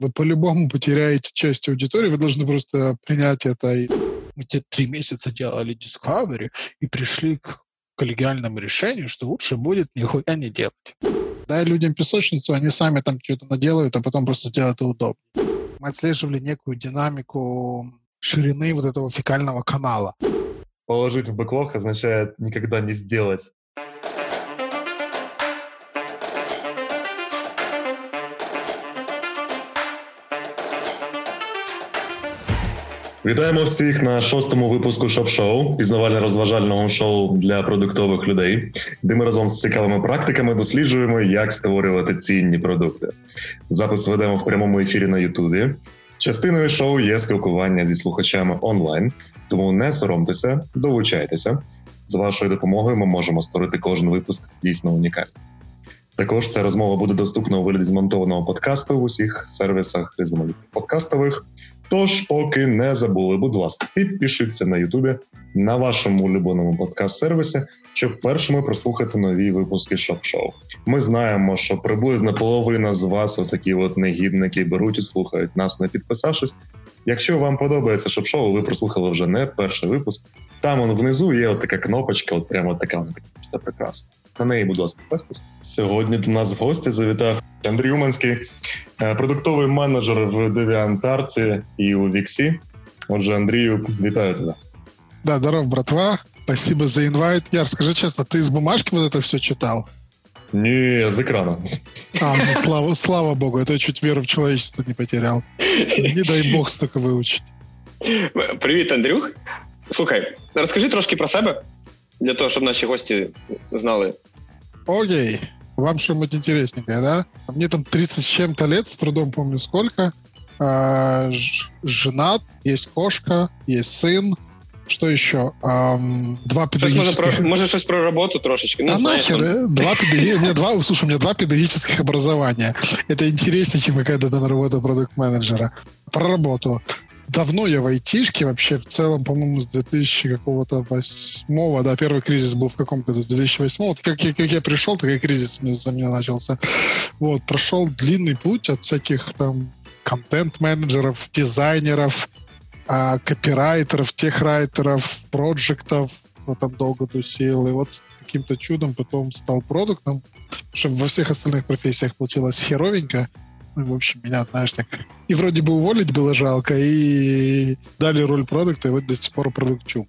Вы по-любому потеряете часть аудитории, вы должны просто принять это. Мы те три месяца делали Discovery и пришли к коллегиальному решению, что лучше будет нихуя не делать. Дай людям песочницу, они сами там что-то наделают, а потом просто сделают это удобно. Мы отслеживали некую динамику ширины вот этого фекального канала. Положить в бэклог означает никогда не сделать. Вітаємо всіх на шостому випуску шоп-шоу, пізнавально-розважального шоу для продуктових людей, де ми разом з цікавими практиками досліджуємо, як створювати цінні продукти. Запис ведемо в прямому ефірі на Ютубі. Частиною шоу є спілкування зі слухачами онлайн, тому не соромтеся, долучайтеся. З вашою допомогою ми можемо створити кожен випуск дійсно унікальним. Також ця розмова буде доступна у вигляді змонтованого подкасту в усіх сервісах різноманітних подкастових. Тож, поки не забули, будь ласка, підпишіться на Ютубі на вашому улюбленому подкаст-сервісі, щоб першими прослухати нові випуски шоп-шоу. Ми знаємо, що приблизно половина з вас, отакі от негідники, беруть і слухають нас, не підписавшись. Якщо вам подобається шоп-шоу, ви прослухали вже не перший випуск. Там внизу є от така кнопочка, от прямо така вона просто прекрасна. На неї, будь ласка, пестиш. Сьогодні до нас в гості завітав Андрій Уманський, е, продуктовий менеджер в Девіантарці і у Віксі. Отже, Андрію, вітаю тебе. Да, здоров, братва. Спасибо за инвайт. Яр, скажи честно, ты из бумажки вот это все читал? Не, з екрана. А, ну, слава, слава богу, это я чуть веру в человечество не потерял. Не дай бог столько выучить. Привіт, Андрюх. Слухай, розкажи трошки про себе, для того, щоб наші гості знали. Окей. Вам что-нибудь интересненькое, да? Мне там 30 с чем-то лет, с трудом помню сколько. А, ж- женат, есть кошка, есть сын. Что еще? Ам, два Щось може, педагогических... про, може щось про роботу трошечки. Да ну, знаєш, нахер, там. э, два педагоги... у меня два, слушай, у меня два педагогических образования. Это интереснее, чем какая-то там работа продукт-менеджера. Про работу. Давно я в айтишке, вообще в целом, по-моему, с 2000 какого-то восьмого, да, первый кризис был в каком году? 2008 Вот как, я- как я пришел, так и кризис за меня начался. Вот, прошел длинный путь от всяких там контент-менеджеров, дизайнеров, а, копирайтеров, техрайтеров, проектов, ну, там долго тусил, и вот каким-то чудом потом стал продуктом, чтобы во всех остальных профессиях получилось херовенько. В общем, меня, знаешь, так... И вроде бы уволить было жалко, и дали роль продукта, и вот до сих пор продукчу.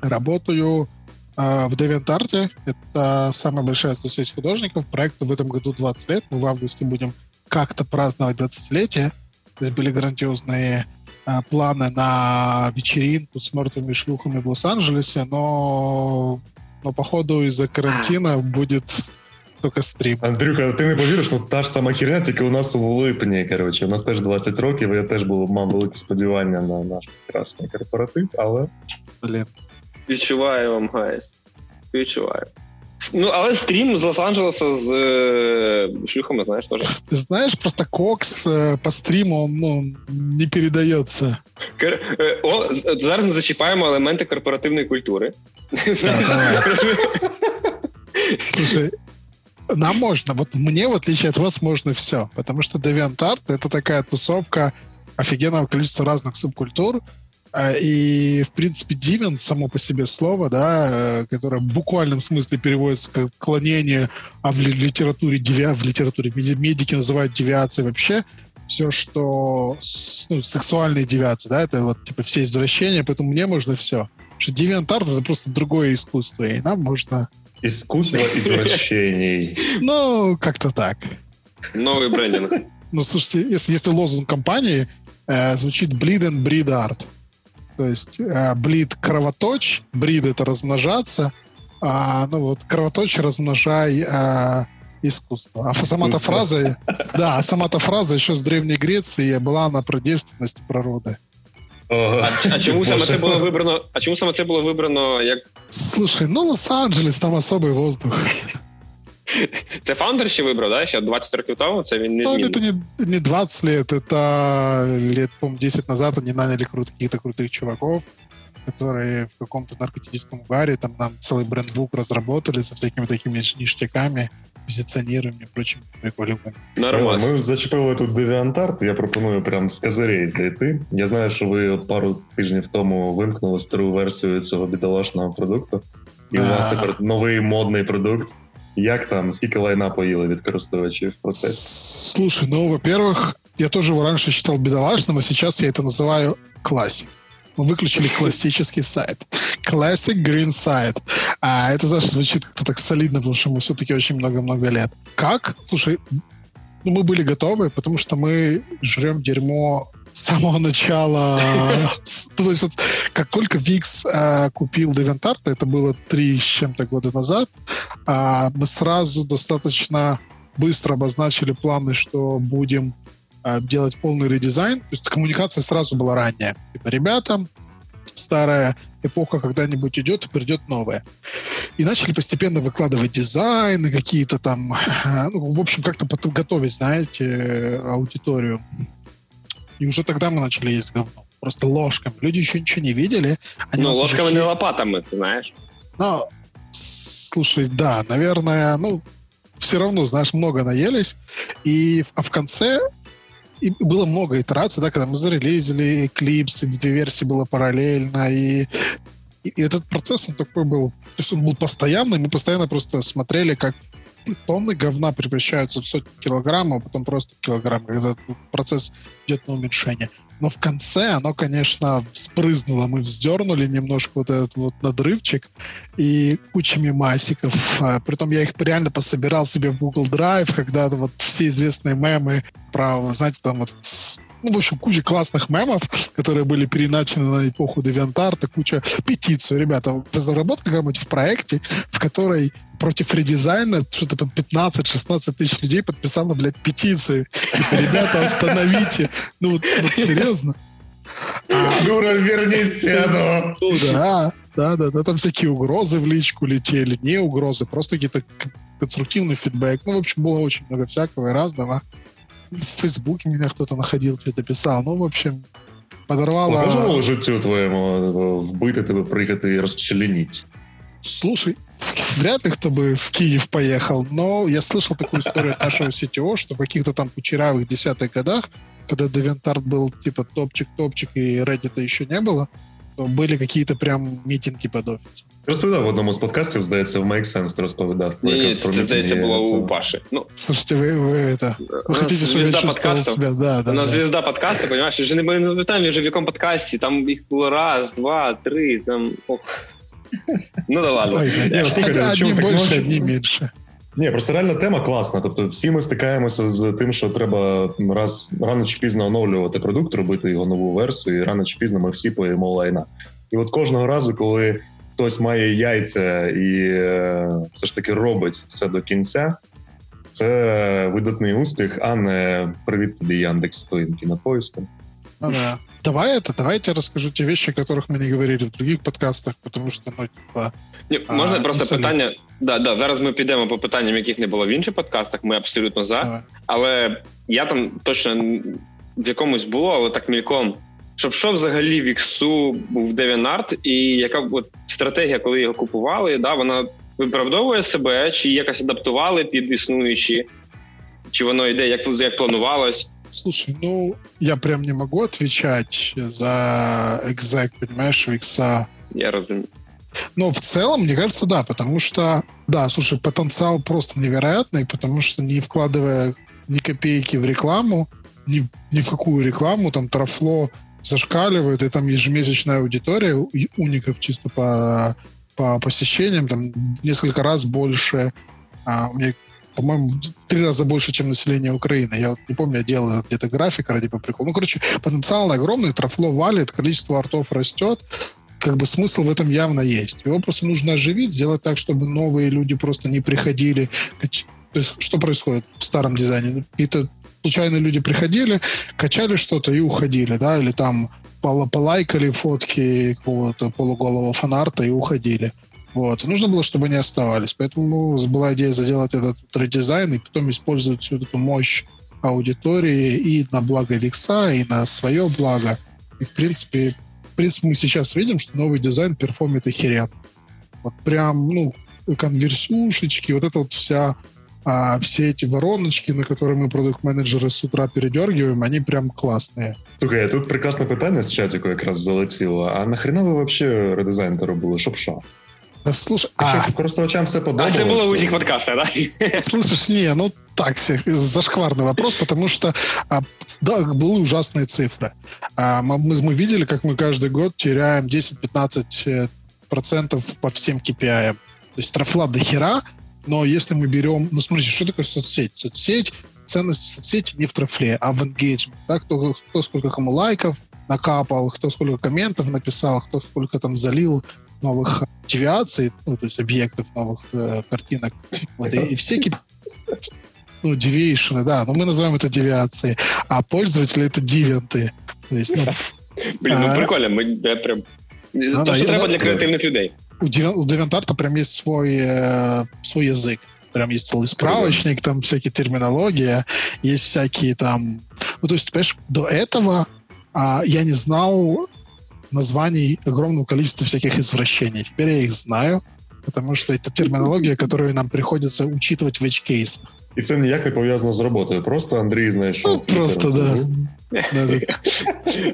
Работаю а, в DeviantArt. Это самая большая ассоциация художников. Проекту в этом году 20 лет. Мы в августе будем как-то праздновать 20-летие. То есть были грандиозные а, планы на вечеринку с мертвыми шлюхами в Лос-Анджелесе, но, но походу из-за карантина будет только стрим. Андрюка, ти не повіриш, ну та ж сама херня, тільки у нас у липні. Коротше, у нас теж 20 років, і я теж був, мав великі сподівання на наш прекрасний корпоратив, але Блин. Відчуваю вам, гайс. Відчуваю. Ну, але стрім з Лос-Анджелеса з е, шлюхами, знаєш, теж. Ты знаешь, просто кокс э, по стриму он, ну, не передается. Кер- е, О, з- зараз ми зачіпаємо елементи корпоративної культури. Слушай, нам можно, вот мне, в отличие от вас, можно все. Потому что DeviantArt — это такая тусовка офигенного количества разных субкультур. А, И, в принципе, Deviant само по себе слово, да, э, которое в буквальном смысле переводится как клонение, а в ли- литературе, девиа, в литературе меди- медики называют девиацией вообще все, что ну, сексуальные девиации, да, это вот типа все извращения, поэтому мне можно все. Что DeviantArt — это просто другое искусство, и нам можно іскусство ізвращений. ну, как-то так. Новий брендинг. Ну, слушайте, если, если лозунг компании э, звучит bleed and breed art, то есть э, bleed — кровоточь, breed — это размножаться, а, ну вот кровоточь — размножай э, искусство. А сама-то Искусство. фраза, да, а сама-то фраза еще с Древней Греции была она про девственность природы. О, А чому саме Боже. це було вибрано? А чому саме це було вибрано як Слушай, ну Лос-Анджелес, там особый воздух. це фаундер ще вибрав, да? Ще 20 років тому це він не Ну, змінив. это не, не 20 лет, это лет, по 10 назад они наняли крут- каких-то крутых чуваков, которые в каком-то наркотическом угаре там нам целый брендбук разработали со всякими такими ништяками. позиционированием и прочими приколиками. Нормально. Ми зачепили тут DeviantArt, я пропоную прям з козирей дійти. Я знаю, що ви пару тижнів тому вимкнули стару версію цього бідолашного продукту, і у вас тепер новий модний продукт. Як там, скільки лайна поїли від користувачів в процесі? Слушай, ну, во-первых, я тоже его раньше считал бедолажным, а сейчас я это называю классик. Мы выключили классический сайт. Classic Green Site. А это, знаешь, звучит как-то так солидно, потому что мы все-таки очень много-много лет. Как? Слушай, ну, мы были готовы, потому что мы жрем дерьмо с самого начала. То есть, вот, как только Викс э, купил DeviantArt, это было три с чем-то года назад, э, мы сразу достаточно быстро обозначили планы, что будем делать полный редизайн. То есть коммуникация сразу была ранняя. Типа, ребята, старая эпоха когда-нибудь идет и придет новая. И начали постепенно выкладывать дизайны какие-то там, ну, в общем, как-то готовить, знаете, аудиторию. И уже тогда мы начали есть говно. Просто ложками. Люди еще ничего не видели. Они ну, ложками не лопатами, ты знаешь. Ну, слушай, да, наверное, ну, все равно, знаешь, много наелись. И, а в конце и было много итераций, да, когда мы зарелизили Eclipse, две версии было параллельно, и, и, и этот процесс, он такой был, то есть он был постоянный, мы постоянно просто смотрели, как тонны говна превращаются в сотни килограммов, а потом просто килограмм, когда процесс идет на уменьшение. Но в конце оно, конечно, спрызнуло. Мы вздернули немножко вот этот вот надрывчик и кучами масиков. А, притом я их реально пособирал себе в Google Drive, когда вот все известные мемы про, знаете, там вот ну, в общем, куча классных мемов, которые были переначены на эпоху DeviantArt, куча петицию. Ребята, вы разработали как-нибудь в проекте, в которой против редизайна что-то там 15-16 тысяч людей подписало, блядь, петиции. Типа, ребята, остановите. Ну, вот, вот серьезно. А, Дура, верни стену. Ну, да, да, да, да, там всякие угрозы в личку летели, не угрозы, просто какие-то конструктивный фидбэк. Ну, в общем, было очень много всякого и разного В Фейсбуке меня кто-то находил, что-то писал. Ну, в общем, подорвало... Можливо, життю твоєму вбити тебе, приїхати і розчленіть? Слушай, вряд ли кто бы в Киев поехал, но я слышал такую историю от нашего CTO, что в каких-то там кучерявых десятых годах, когда DeviantArt был типа топчик-топчик и Reddit еще не было, то были какие-то прям мітинги під офісом. Розповідав в одному з подкастів, здається, в Make Sense розповідав. Ні, ні, це, здається, було у Паші. Ну, Слушайте, вы, вы это... Вы хотите, чтобы я чувствовал себя? Да, да, У нас да. звезда подкаста, понимаешь? Уже не пам'ятаю, вже в якому подкасті, там їх було раз, два, три, там... Ох. Ну да ладно. Ой, не, ну, слухайте, одні більше, одні менше. Ні, просто реально тема класна. Тобто, всі ми стикаємося з тим, що треба раз рано чи пізно оновлювати продукт, робити його нову версію, і рано чи пізно ми всі поїмо лайна. І от кожного разу, коли хтось має яйця і е, все ж таки робить все до кінця, це видатний успіх, а не привіт тобі Яндекс твоїм кінопоиском. Ну, да. Давай это, давайте я расскажу те вещи, о которых мы не говорили в других подкастах, потому що ну, типа, Ні, можна а, просто питання. Да, да, зараз ми підемо по питанням, яких не було в інших подкастах. Ми абсолютно за. Давай. Але я там точно в якомусь було, але так мільком. Щоб що взагалі в Іксу був Девінарт, і яка от стратегія, коли його купували, да, вона виправдовує себе, чи якось адаптували під існуючі, чи воно йде як як планувалось. Слушай, ну я прям не могу отвечать за экзек, понимаешь, в Икса. Я разумею. Но в целом, мне кажется, да, потому что, да, слушай, потенциал просто невероятный, потому что не вкладывая ни копейки в рекламу, ни, ни в какую рекламу, там трафло зашкаливает, и там ежемесячная аудитория уников чисто по, по посещениям, там несколько раз больше. А, меня, по-моему, три раза больше, чем население Украины. Я вот не помню, я делал где-то график ради по приколу. Ну, короче, потенциал огромный, трафло валит, количество артов растет, как бы смысл в этом явно есть. Его просто нужно оживить, сделать так, чтобы новые люди просто не приходили. То есть что происходит в старом дизайне? Какие-то случайно люди приходили, качали что-то и уходили, да, или там полайкали фотки какого-то полуголого фанарта и уходили. Вот. Нужно было, чтобы они оставались. Поэтому была идея заделать этот редизайн и потом использовать всю эту мощь аудитории и на благо Викса, и на свое благо. И, в принципе, принципе, мы сейчас видим, что новый дизайн perform ит охеренно. Вот прям, ну, конверсюшечки, вот эта вот вся а все эти вороночки, на которые мы продукт-менеджеры с утра передергиваем, они прям классные. Слухай, тут прекрасне питання з чатику якраз залетіло. А нахрена ви вообще редизайн робили? Щоб що? Да, слушай, Якщо а... користувачам все подобалось... А це було у всіх подкастах, да? Слушай, не, ну так, зашкварный вопрос, потому что, а, да, были ужасные цифры. А, мы, мы видели, как мы каждый год теряем 10-15% э, по всем KPI. То есть трафла до хера, но если мы берем... Ну, смотрите, что такое соцсеть? Соцсеть, ценность соцсети не в трафле, а в engagement. Да? Кто, кто сколько кому лайков накапал, кто сколько комментов написал, кто сколько там залил новых девиаций, ну, то есть объектов новых э, картинок. Вот, и, и все ну, deviation, да, но мы называем это девиацией, а пользователи это дивенты. Есть, ну, Блин, ну а, прикольно, мы я прям... Ну, То, да, що треба для креативних людей. У, DeviantArt прям есть свой, э, свой язык. Прям есть целый справочник, там всякие терминология, есть всякие там... Ну, то есть, понимаешь, до этого а, я не знал названий огромного количества всяких извращений. Теперь я их знаю, потому что это терминология, которую нам приходится учитывать в edge-кейсах. І це ніяк не пов'язано з роботою. Просто Андрій знайшов. Ну, просто, да.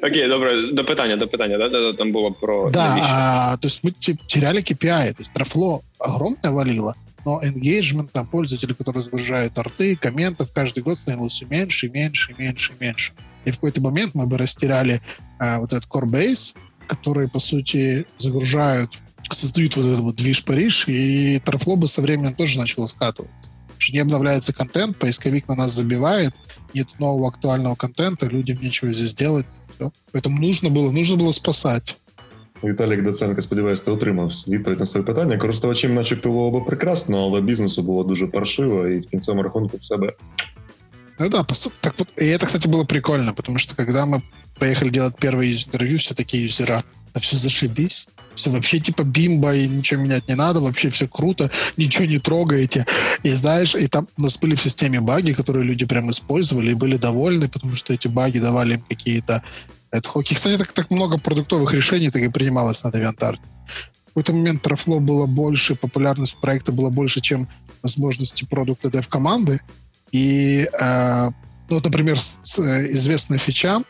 Окей, добре, до питання, до питання, да? Там було про... Да, а, то есть мы теряли KPI, то есть трафло огромное валило, но engagement, там, пользователи, которые загружают арты, комментов, каждый год становилось все меньше, меньше, меньше, меньше. И в какой-то момент мы бы растеряли а, вот этот core base, который, по сути, загружают, создают вот этот вот движ Париж, и трафло бы со временем тоже начало скатывать что не обновляется контент, поисковик на нас забивает, нет нового актуального контента, людям нечего здесь делать. Все. Поэтому нужно было, нужно было спасать. Віталік Даценко, сподіваюся, ти отримав відповідь на своє питання. Користувачам, начебто, було би прекрасно, але бізнесу було дуже паршиво, і в кінцевому рахунку в себе. Ну да, так вот, и это, кстати, было прикольно, потому что когда мы поехали делать первые интервью, все такие юзера, да все зашибись, все вообще типа бимба, и ничего менять не надо, вообще все круто, ничего не трогаете. И знаешь, и там у нас были в системе баги, которые люди прям использовали и были довольны, потому что эти баги давали им какие-то хоки. Кстати, так, так много продуктовых решений так и принималось на DeviantArt. В какой-то момент трафло было больше, популярность проекта была больше, чем возможности продукта dev-команды. И, э, ну, вот, например, с, э, известная фича,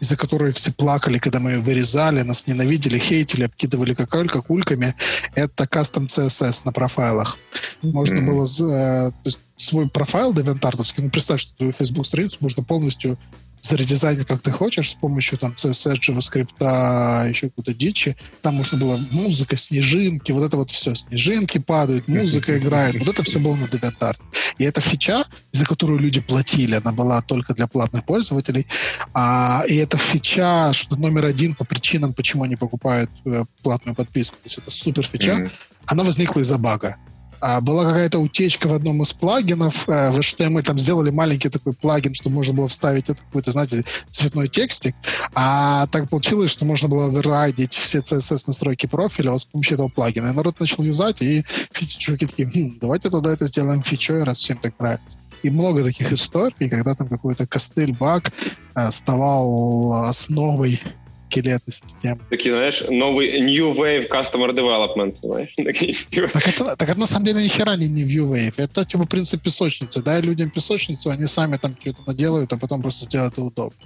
из-за которой все плакали, когда мы ее вырезали, нас ненавидели, хейтили, обкидывали какаль, кульками, это кастом CSS на профайлах. Можно mm-hmm. было э, то есть свой профайл девентартовский, ну, представь, что твою Facebook-страницу можно полностью заредизайнить как ты хочешь с помощью там CSS, JavaScript, еще какой-то дичи. Там можно было музыка, снежинки, вот это вот все. Снежинки падают, музыка играет. Вот это все было на DeviantArt. И эта фича, за которую люди платили, она была только для платных пользователей. А, и эта фича, что номер один по причинам, почему они покупают э, платную подписку. То есть это супер фича. Mm-hmm. Она возникла из-за бага. А, была какая-то утечка в одном из плагинов. Э, в HTML там сделали маленький такой плагин, чтобы можно было вставить это какой-то, знаете, цветной текстик. А так получилось, что можно было вырайдить все CSS настройки профиля вот с помощью этого плагина. И народ начал юзать, и чуваки такие, хм, давайте тогда это сделаем фичой, раз всем так нравится. И много таких историй, когда там какой-то костыль баг э, ставал основой скелеты системы. Такие, знаешь, новый New Wave Customer Development, знаешь? Так это, так это на самом деле ни хера не New Wave. Это типа принцип песочницы. Дай людям песочницу, они сами там что-то наделают, а потом просто сделают это удобно.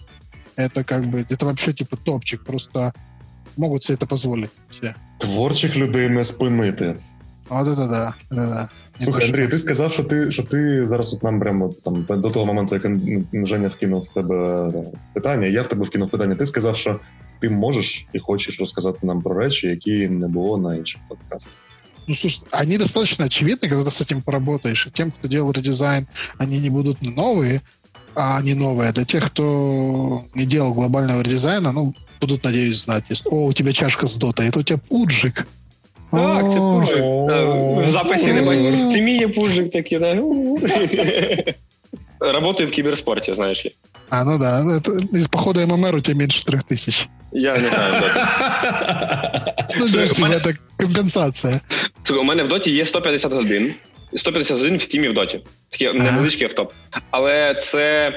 Это как бы, это вообще типа топчик. Просто могут себе это позволить все. Творчих людей не спинити. Вот это да. Это да. Слухай, Андрій, ти сказав, що ти що ти зараз от нам прямо там до того моменту, як Женя вкинув в тебе питання, я в тебе вкинув питання. Ти сказав, що ти можешь и хочешь рассказать нам про речі, які не было на інших подкастах. Ну, слушай, они достаточно очевидны, когда ты с этим поработаешь. И тем, кто делал редизайн, они не будут новые, а они новые. Для тех, кто не делал глобального редизайна, ну, будут, надеюсь, знать. Если, о, у тебя чашка с дота, это у тебя пуджик. Так, це пуджик. В записі немає. Це міні-пуджик такий, да. Работаю в киберспорте, знаешь ли. А, ну да. Это, из похода ММР у тебя меньше трех тысяч. Я не знаю. Ну, це мене... компенсація. У мене в доті є 150 годин. 150 годин в стімі в доті. Такий невеличкий автоп. Але це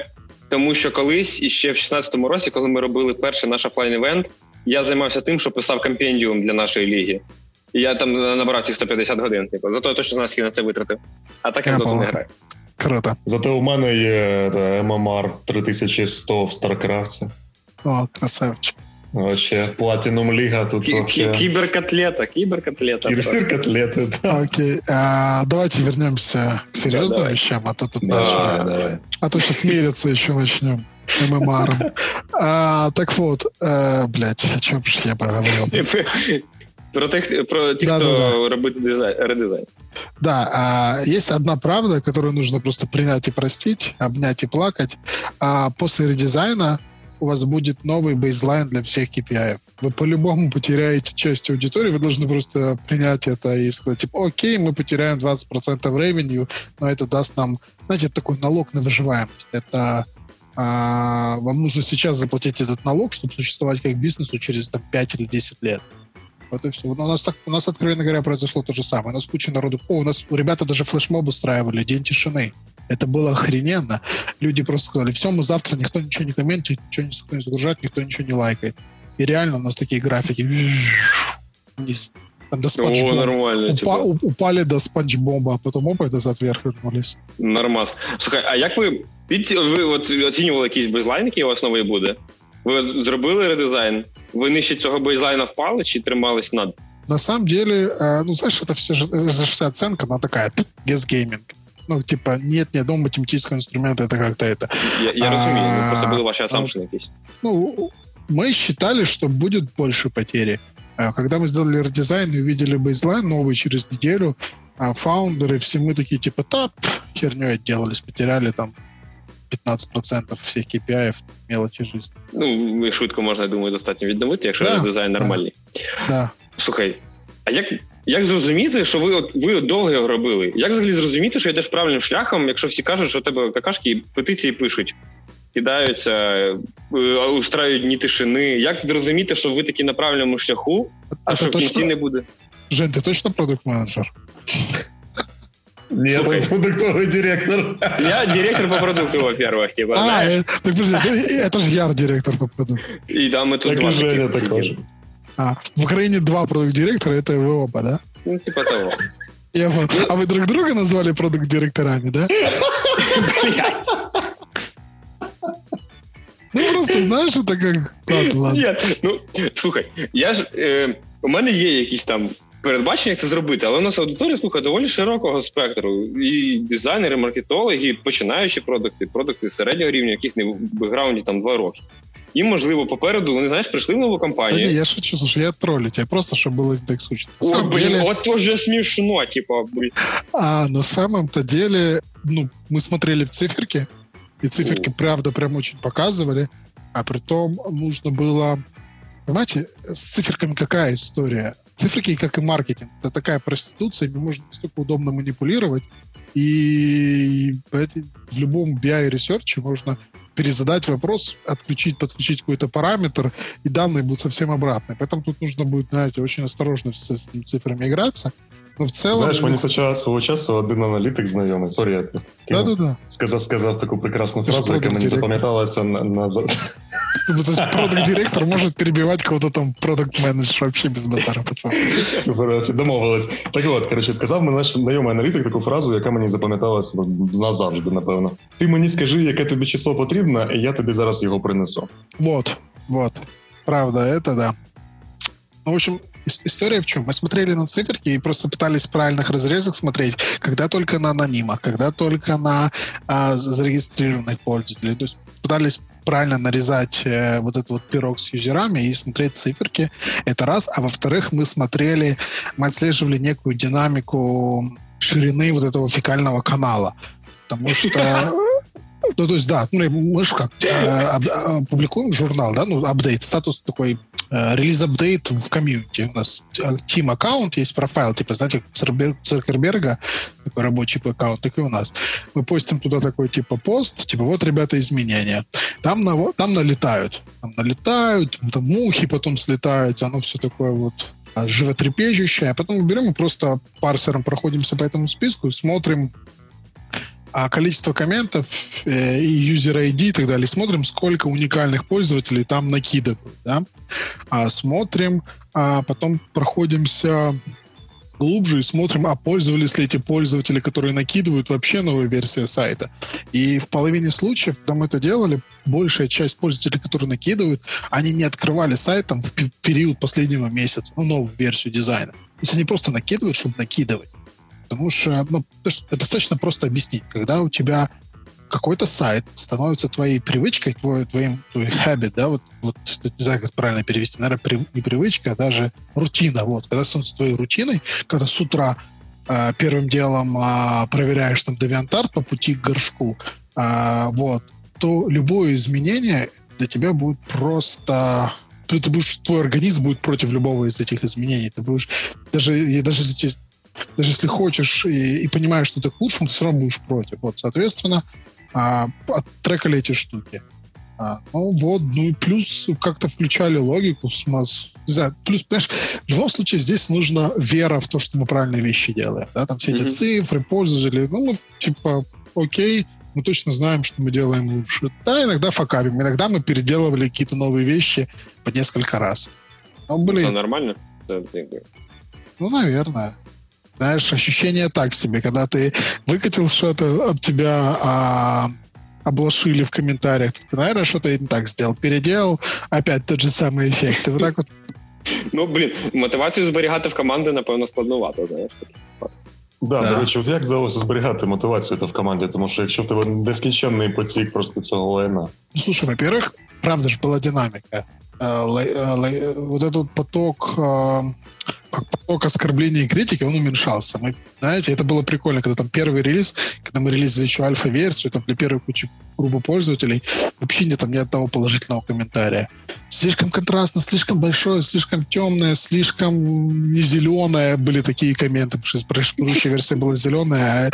тому, що колись, і ще в 16-му році, коли ми робили перший наш офлайн-івент, я займався тим, що писав компендіум для нашої ліги. І я там набрав ці 150 годин. Типу, зато я точно знаю, скільки на це витратив. А так я в доту не граю. Круто. Зате у мене є MMR 3100 в Старкрафті. О, красавчик. Вообще, Platinum Лига тут Ки- вообще... Киберкотлета, киберкотлета. Киберкотлеты, да. Окей, а, давайте вернемся к серьезным да, вещам, а то тут дальше... Давай. А то сейчас мериться еще начнем. ММР. А, так вот, а, блядь, о чем же я поговорил? Про тих, про тих, да, хто да, да. робить дизайн, редизайн. Да, а, есть одна правда, которую нужно просто принять и простить, обнять и плакать. А после редизайна у вас будет новый бейзлайн для всех KPI. Вы по-любому потеряете часть аудитории, вы должны просто принять это и сказать, типа, окей, мы потеряем 20% revenue, но это даст нам, знаете, такой налог на выживаемость. Это а, вам нужно сейчас заплатить этот налог, чтобы существовать как бизнесу через там, 5 или 10 лет. Вот и все. У нас, так, у нас, откровенно говоря, произошло то же самое. У нас куча народу... О, у нас ребята даже флешмоб устраивали, день тишины. Это было охрененно. Люди просто сказали, все, мы завтра, никто ничего не комментирует, ничего не загружает, никто ничего не лайкает. И реально у нас такие графики вниз. До спанч О, нормально. Упа- типа. Упали до спанч бомба, а потім опять назад вверх вернулись. Нормас. Слухай, а як ви ви от оцінювали якийсь бейзлайн, який у вас новий буде? Ви зробили редизайн? Ви нижче цього бейзлайна впали чи тримались над? На самом деле, ну знаешь, это все же, это вся оценка, она такая, guess gaming Ну, типа, нет ни одного математического инструмента, это как-то это. Я, я а, разумею, просто были ваши assumption якісь. Ну, мы считали, что будет больше потери. А когда мы сделали редизайн и увидели бейзлайн новый через неделю, а фаундеры, все мы такие, типа, тап, херню отделались, потеряли там 15% всіх KPI, мелочі жизни. Ну, швидко можна, я думаю, достатньо відновити, якщо да, дизайн нормальний. Да. Слухай, а як як зрозуміти, що ви от, ви довго його робили? Як взагалі зрозуміти, що йдеш правильним шляхом, якщо всі кажуть, що у тебе какашки і петиції пишуть, кидаються, е, устраюють дні тишини? Як зрозуміти, що ви такі на правильному шляху, а, а що в кінці точно... не буде? Жень, ти точно продукт-менеджер? Нет, Слухай, он продуктовый директор. Я директор по продукту, во-первых. Типа, а, э, так подожди, это же я директор по продукту. И да, мы тут так два и Женя такой же. А, в Украине два продукт-директора, это вы оба, да? Ну, типа того. Я понял. А вы друг друга назвали продукт-директорами, да? Ну, просто знаєш, это как... Ладно, ладно. Нет, ну, слухай, я ж... Е, у мене є якісь там передбачення, як це зробити, але у нас аудиторія слухає доволі широкого спектру. І дизайнери, маркетологи, починаючи продукти, продукти середнього рівня, яких не в бекграунді там два роки. Їм, можливо, попереду, вони, знаєш, прийшли в нову компанію. Да не, я шучу, слушай, я троллю тебя, просто, чтобы было так скучно. Ой, блин, деле... вот уже смешно, типа, блин. А на самом-то деле, ну, мы смотрели в циферки, и циферки, О. правда, прям очень показывали, а при том нужно было... Понимаете, с циферками какая история? Циферки, как и маркетинг, это такая проституция, ими можно настолько удобно манипулировать, и в любом BI-ресерче можно перезадать вопрос, отключить, подключить какой-то параметр, и данные будут совсем обратные. Поэтому тут нужно будет, знаете, очень осторожно с этими цифрами играться. Ну, в цілому... Знаєш, мені свого свого часу один аналітик знайомий, сорі, я да, да, да. сказав сказав таку прекрасну фразу, яка мені запам'яталася на, на... Ну, то есть продукт-директор может перебивать кого-то там продукт-менеджер вообще без базара, пацан. Супер, домовились. Так от, коротше, сказав мені наш знайомий аналітик таку фразу, яка мені запам'яталася назавжди, напевно. Ти мені скажи, яке тобі число потрібно, і я тобі зараз його принесу. Вот, вот. Правда, это да. Ну, в общем, история в чем? Мы смотрели на циферки и просто пытались правильных разрезах смотреть, когда только на анонимах, когда только на а, зарегистрированных пользователей. То есть пытались правильно нарезать э, вот этот вот пирог с юзерами и смотреть циферки. Это раз. А во-вторых, мы смотрели, мы отслеживали некую динамику ширины вот этого фекального канала. Потому что ну, то есть, да, ну, мы же как э, публикуем журнал, да, ну, апдейт, статус такой, э, релиз-апдейт в комьюнити. У нас team аккаунт есть профайл, типа, знаете, Церкерберга, такой рабочий аккаунт, так и у нас. Мы постим туда такой, типа, пост, типа, вот, ребята, изменения. Там, на, там налетают, там налетают, там мухи потом слетают, оно все такое вот а, животрепещущее. А потом мы берем и просто парсером проходимся по этому списку и смотрим, а количество комментов э, и user ID и так далее. Смотрим, сколько уникальных пользователей там накидывают. Да? А смотрим, а потом проходимся глубже и смотрим, а пользовались ли эти пользователи, которые накидывают вообще новые версии сайта. И в половине случаев, когда мы это делали, большая часть пользователей, которые накидывают, они не открывали сайт там, в период последнего месяца, ну, новую версию дизайна. То есть они просто накидывают, чтобы накидывать. Потому что ну, достаточно просто объяснить. Когда у тебя какой-то сайт становится твоей привычкой, твой, твоим твой habit, да, вот, вот не знаю, как правильно перевести, наверное, при, не привычка, а даже рутина, вот, когда становится твоей рутиной, когда с утра э, первым делом э, проверяешь там DeviantArt по пути к горшку, э, вот, то любое изменение для тебя будет просто ты будешь, твой организм будет против любого из этих изменений. Ты будешь даже, даже если даже если хочешь и, и понимаешь, что ты к лучшему, ты все равно будешь против. Вот, соответственно, а, оттрекали эти штуки. А, ну вот, ну и плюс как-то включали логику. Смаз... Плюс, понимаешь, в любом случае здесь нужна вера в то, что мы правильные вещи делаем. Да? Там все mm-hmm. эти цифры, пользователи. Ну, мы типа, окей, мы точно знаем, что мы делаем лучше. Да, иногда факапим, иногда мы переделывали какие-то новые вещи по несколько раз. Ну, блин. Это нормально? Ну, наверное знаешь, ощущение так себе, когда ты выкатил что-то, об тебя а, облашили в комментариях, ты, наверное, что-то не так сделал, переделал, опять тот же самый эффект. И вот так вот. Ну, блін, мотивацію зберігати в команди, напевно, складновато, знаєш. Да, да, до речі, от як вдалося зберігати мотивацію в команді? Тому що якщо в тебе нескінченний потік просто цього лайна. Ну, слушай, во-первых, правда же была динамика. Вот этот поток поток оскорблений и критики, он уменьшался. Мы, знаете, это было прикольно, когда там первый релиз, когда мы релизили еще альфа-версию, там для первой кучи группы пользователей, вообще нет там ни одного положительного комментария. Слишком контрастно, слишком большое, слишком темное, слишком не зеленое были такие комменты, потому что предыдущая версия была зеленая.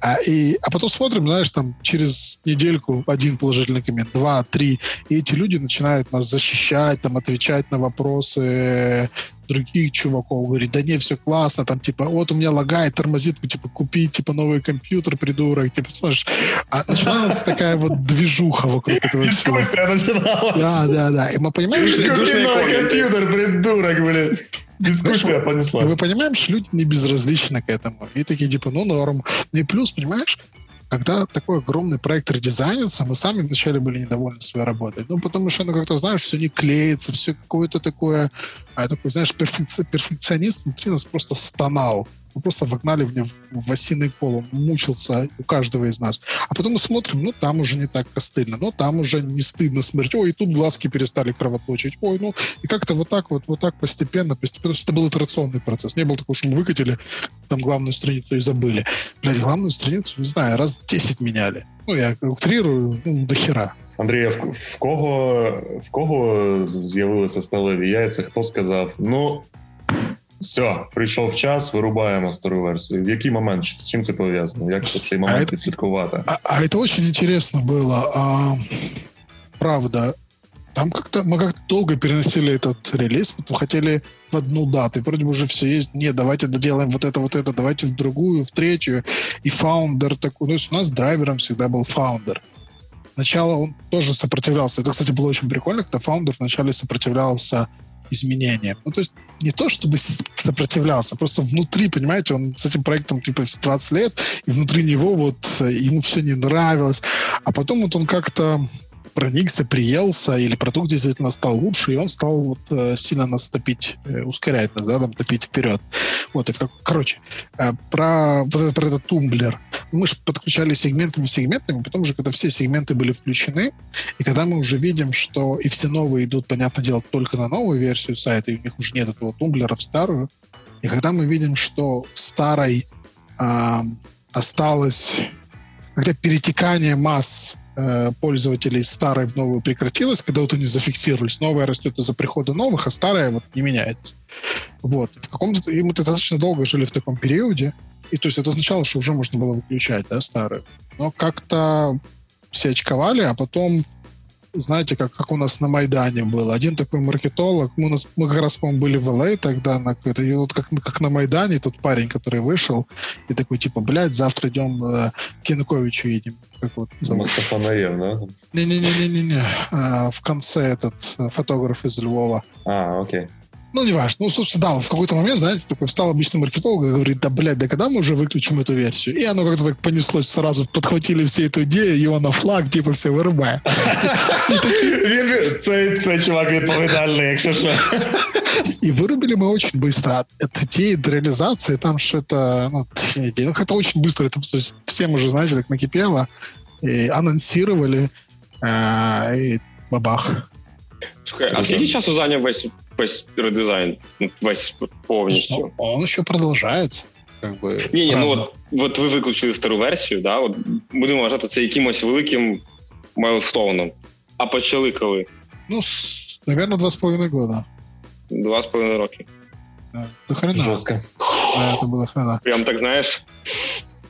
А, а, и, а потом смотрим, знаешь, там через недельку один положительный коммент, два, три, и эти люди начинают нас защищать, там отвечать на вопросы других чуваков, говорит, да не, все классно, там, типа, вот у меня лагает, тормозит, типа, купи, типа, новый компьютер, придурок, типа, слышишь, а начиналась такая вот движуха вокруг этого Дискуссия начиналась. Да, да, да, и мы понимаем, что... Купи новый компьютер, придурок, блин. Дискуссия понеслась. Мы понимаем, что люди не безразличны к этому. И такие, типа, ну, норм. И плюс, понимаешь, когда такой огромный проект редизайнится, мы сами вначале были недовольны своей работой. Ну, потому что, ну, как-то, знаешь, все не клеится, все какое-то такое... А такой, знаешь, перфекци... перфекционист внутри нас просто стонал мы просто вогнали в, в осиный пол, он мучился у каждого из нас. А потом мы смотрим, ну, там уже не так костыльно, ну, там уже не стыдно смотреть, ой, и тут глазки перестали кровоточить, ой, ну, и как-то вот так вот, вот так постепенно, постепенно, это был итерационный процесс, не было такого, что мы выкатили там главную страницу и забыли. Блядь, главную страницу, не знаю, раз 10 меняли. Ну, я утрирую, ну, до хера. Андрія, в, в кого в кого з'явилися сталеві яйця? Хто сказав? Ну все, прийшов час, вирубаємо стару версію. В який момент з чим це пов'язано? Як цей момент а відслідкувати? А, а это очень интересно было. А, правда, там как-то мы как-то долго переносили этот релиз, потом хотели в одну дату. И вроде бы уже все есть. Нет, давайте доделаем вот это, вот это, давайте в другую, в третью. И фаундер такой. То есть у нас драйвером всегда был фаундер. Сначала он тоже сопротивлялся. Это, кстати, было очень прикольно, когда фаундер вначале сопротивлялся изменениям. Ну, то есть не то, чтобы сопротивлялся, просто внутри, понимаете, он с этим проектом типа 20 лет, и внутри него вот э, ему все не нравилось. А потом вот он как-то проникся, приелся, или продукт действительно стал лучше, и он стал вот, э, сильно нас топить, э, ускорять нас, да, там, топить вперед. Вот, и в как... Короче, э, про, вот это, про этот тумблер. Мы же подключали сегментами, сегментами, потом уже, когда все сегменты были включены, и когда мы уже видим, что и все новые идут, понятное дело, только на новую версию сайта, и у них уже нет этого тумблера в старую, и когда мы видим, что в старой э, осталось когда перетекание масс Э, пользователей старой в новую прекратилось, когда вот они зафиксировались. Новая растет из-за прихода новых, а старая вот не меняется. Вот. В каком-то... И мы достаточно долго жили в таком периоде. И то есть это означало, что уже можно было выключать, да, старую. Но как-то все очковали, а потом знаете, как, как у нас на Майдане было. Один такой маркетолог, мы, нас, мы как раз, по-моему, были в ЛА тогда, на какой-то, и вот как, как на Майдане тот парень, который вышел, и такой, типа, блядь, завтра идем э, к Януковичу едем. Как вот, Мустафа Наев, да? Не-не-не-не-не. А, в конце этот э, фотограф из Львова. А, окей. Ну, не важно. Ну, собственно, да, в какой-то момент, знаете, такой встал обычный маркетолог и говорит, да, блядь, да когда мы уже выключим эту версию? И оно как-то так понеслось сразу, подхватили все эту идею, его на флаг, типа, все вырубаем. Цей чувак відповідальний, якщо що. И вырубили мы очень быстро. От идеи до реализации там что-то... Ну, это очень быстро. Это, то есть всем уже, знаете, так накипело. И анонсировали. Э, и бабах. Слухай, а скільки часу зайняв весь весь редизайн? Ну, весь повністю? Ну, он ще продовжається. Как бы, ні, ні, ну от, от ви виключили стару версію, да? От будемо вважати це якимось великим майлстоуном. А почали коли? Ну, с, наверное, два с половиной года. Два с половиной роки. Да, до хрена. Жестко. Да, это было хрена. Прям так, знаешь,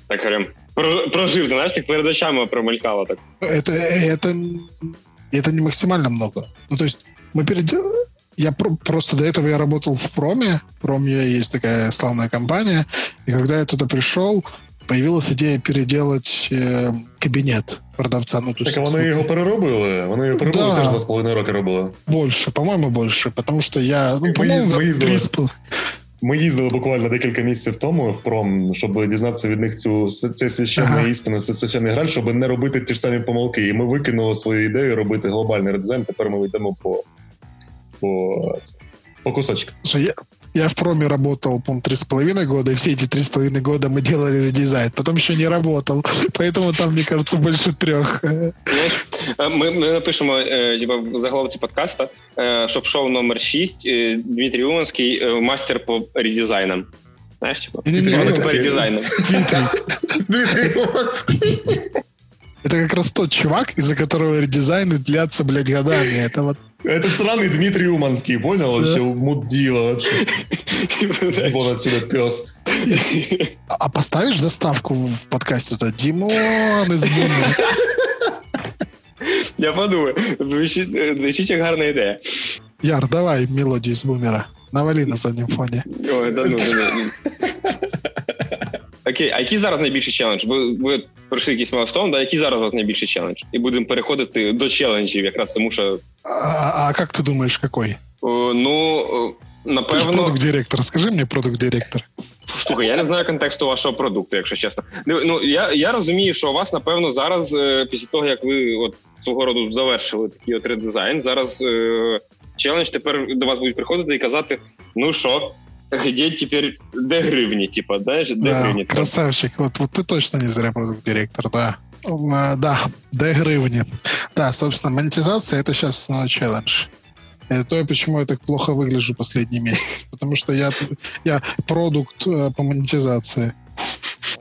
так прям прожив, ты знаешь, так передачами промелькало так. Это, это, это не максимально много. Ну, то есть мы перед... Я про- просто до этого я работал в проме. В проме есть такая славная компания. И когда я туда пришел, появилась идея переделать э, кабинет продавца. Ну, так, есть, вони його переробили? Вони його переробили да. теж два з половиною роки робили? Больше, по-моему, больше. Потому что я... Ну, з Ми їздили буквально декілька місяців тому в пром, щоб дізнатися від них цю цей священний ага. істину, цей священний граль, щоб не робити ті ж самі помилки. І ми викинули свою ідею робити глобальний редизайн. Тепер ми йдемо по по, по кусочкам. Я, я в проме работал, по-моему, три с половиной года, и все эти три с половиной года мы делали редизайн. Потом еще не работал, поэтому там, мне кажется, больше трех. Ми, ми напишемо типа, в заголовці подкаста, щоб шоу номер 6 Дмитрий Уманский, мастер по редизайнам. Знаешь, типа? Не, не, не, по редизайнам. Дмитрий Уманский. Это как раз тот чувак, из-за которого редизайны длятся, блядь, годами. Это вот Это сраный Дмитрий Уманский, понял? Вообще мудила вообще. Вон отсюда пес. А поставишь заставку в подкасте? Это Димон из Я подумаю. Звучить як гарна ідея. Яр, давай мелодию из бумера. Навали на заднем фоне. Ой, да ну, Окей, а який зараз найбільший челендж? Ви, ви пройшли якийсь майлстоун, да? який зараз у вас найбільший челендж? І будемо переходити до челенджів, якраз тому що. А, як ти думаєш, який? Ну, напевно. Ти продукт директор. Скажи мені продукт директор. Слухай, я не знаю контексту вашого продукту, якщо чесно. Ну, я я розумію, що у вас, напевно, зараз, е, після того, як ви от свого роду завершили такий от редизайн, зараз е, челендж тепер до вас будуть приходити і казати: ну що, где теперь де гривни, типа, знаешь, де да, гривни. Красавчик, вот, вот ты точно не зря продукт-директор, да. Uh, да, де гривни. Да, собственно, монетизация — это сейчас основной челлендж. Это то, почему я так плохо выгляжу последний месяц. Потому что я, я продукт э, по монетизации.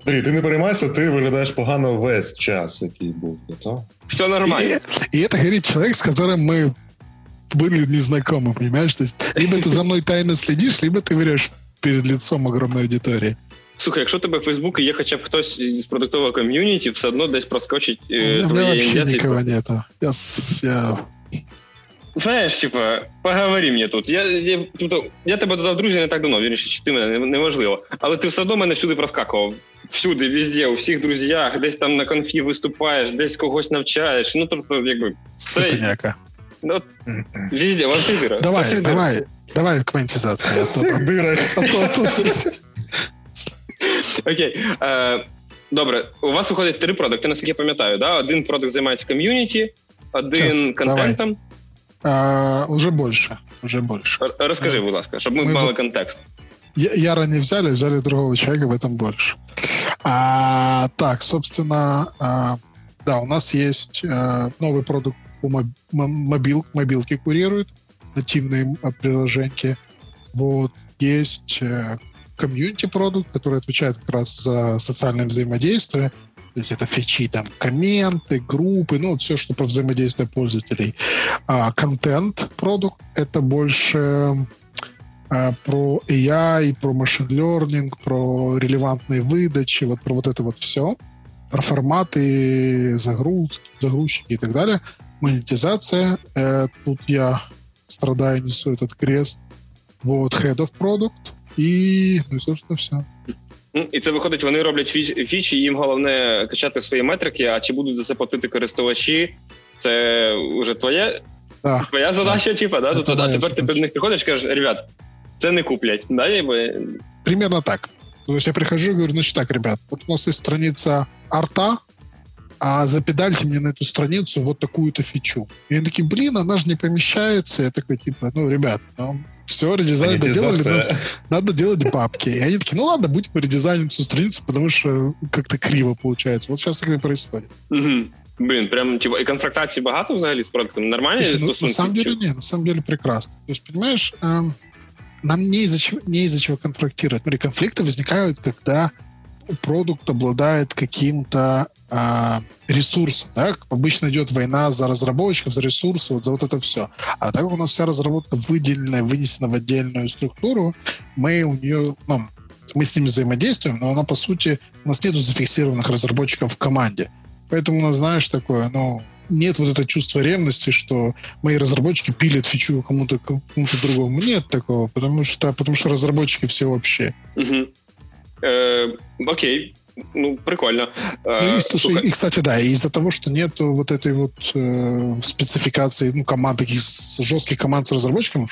Андрій, ти не переймайся, ти виглядаєш погано весь час, який був. То? Все нормально. И, и это говорит человек, с которым мы были незнакомы, понимаешь? То есть либо ты за мной тайно следишь, либо ты врешь перед лицом огромной аудитории. Слухай, якщо тебе в Фейсбуці є хоча б хтось з продуктового ком'юніті, все одно десь проскочить е, твоє вообще ім'я. никого типа. нету. Я, я... Знаєш, типа, поговори мені тут. Я я, тут, я тебе додав друзі не так давно, вірніше, чи ти мене неважливо. Але ти все одно мене всюди проскакував. Всюди, везде, у всіх друзях, десь там на конфі виступаєш, десь когось навчаєш. Ну, тобто, якби. Це... Ну, везде, во всех дырах. Давай, всех давай, дырах. давай к монетизации. Во всех дырах. Окей. Е, добре, у вас виходить три продукти, наскільки я пам'ятаю. Да? Один продукт займається ком'юніті, один Сейчас, контентом. А, уже больше. Уже больше. Расскажи, будь ласка, чтобы мы, мы мали контекст. Яра не взяли, взяли другого человека, в этом больше. А, так, собственно, а, да, у нас есть а, новый продукт по мобил, мобилке курирует, нативные приложения. Вот. Есть э, комьюнити продукт, который отвечает как раз за социальное взаимодействие. То есть это фичи, там, комменты, группы, ну, вот все, что про взаимодействие пользователей. А контент продукт — это больше а, про AI, про машин learning, про релевантные выдачи, вот про вот это вот все, про форматы загрузки, загрузчики и так далее монетизация. Э, тут я страдаю, несу этот крест. Вот, Head of Product. І, ну, собственно, все. І це виходить, вони роблять фічі, їм головне качати свої метрики, а чи будуть за це платити користувачі, це вже твоє, да. твоя задача, да. типа, да? Тобто, да, тепер ти до них приходиш і кажеш, ребят, це не куплять. Да, якби? Примерно так. То есть я прихожу и говорю, значит так, ребят, вот у нас есть страница арта, а запедальте мне на эту страницу вот такую-то фичу. И они такие, блин, она же не помещается. Я такой, типа, ну, ребят, ну, все, редизайн доделали, надо, надо делать бабки. И они такие, ну ладно, будем редизайнить эту страницу, потому что как-то криво получается. Вот сейчас так и происходит. Угу. Блин, прям типа и конфронтації багато взагалі з продуктом? Нормально? ну, на самом деле нет, на самом деле прекрасно. То есть, понимаешь, эм, нам не из-за чего, не из-за чего контрактировать. Смотри, конфликты возникают, когда продукт обладает каким-то а, ресурсом. Да? Обычно идет война за разработчиков, за ресурсы, вот за вот это все. А так как у нас вся разработка выделена, вынесена в отдельную структуру, мы у нее, ну, мы с ними взаимодействуем, но она, по сути, у нас нету зафиксированных разработчиков в команде. Поэтому у нас, знаешь, такое, ну, нет вот этого чувства ревности, что мои разработчики пилят фичу кому-то кому-то другому. Нет такого, потому что, потому что разработчики все. Угу. Э, окей. Ну, прикольно. Ну, и, слушай, и, кстати, да, из-за того, что нет вот этой вот э, спецификации, ну, команд, таких жестких команд с разработчиками,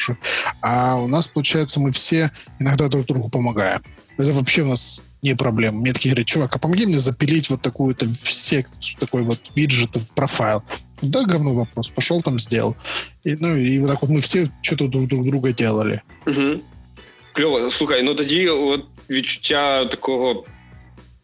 а у нас, получается, мы все иногда друг другу помогаем. Это вообще у нас не проблема. Мне такие говорят, чувак, а помоги мне запилить вот такую-то секцию, такой вот виджет в профайл. Да, говно вопрос. Пошел там, сделал. И, ну, и вот так вот мы все что-то друг, друг друга делали. Угу. Кльово. Слухай, ну тоді от відчуття такого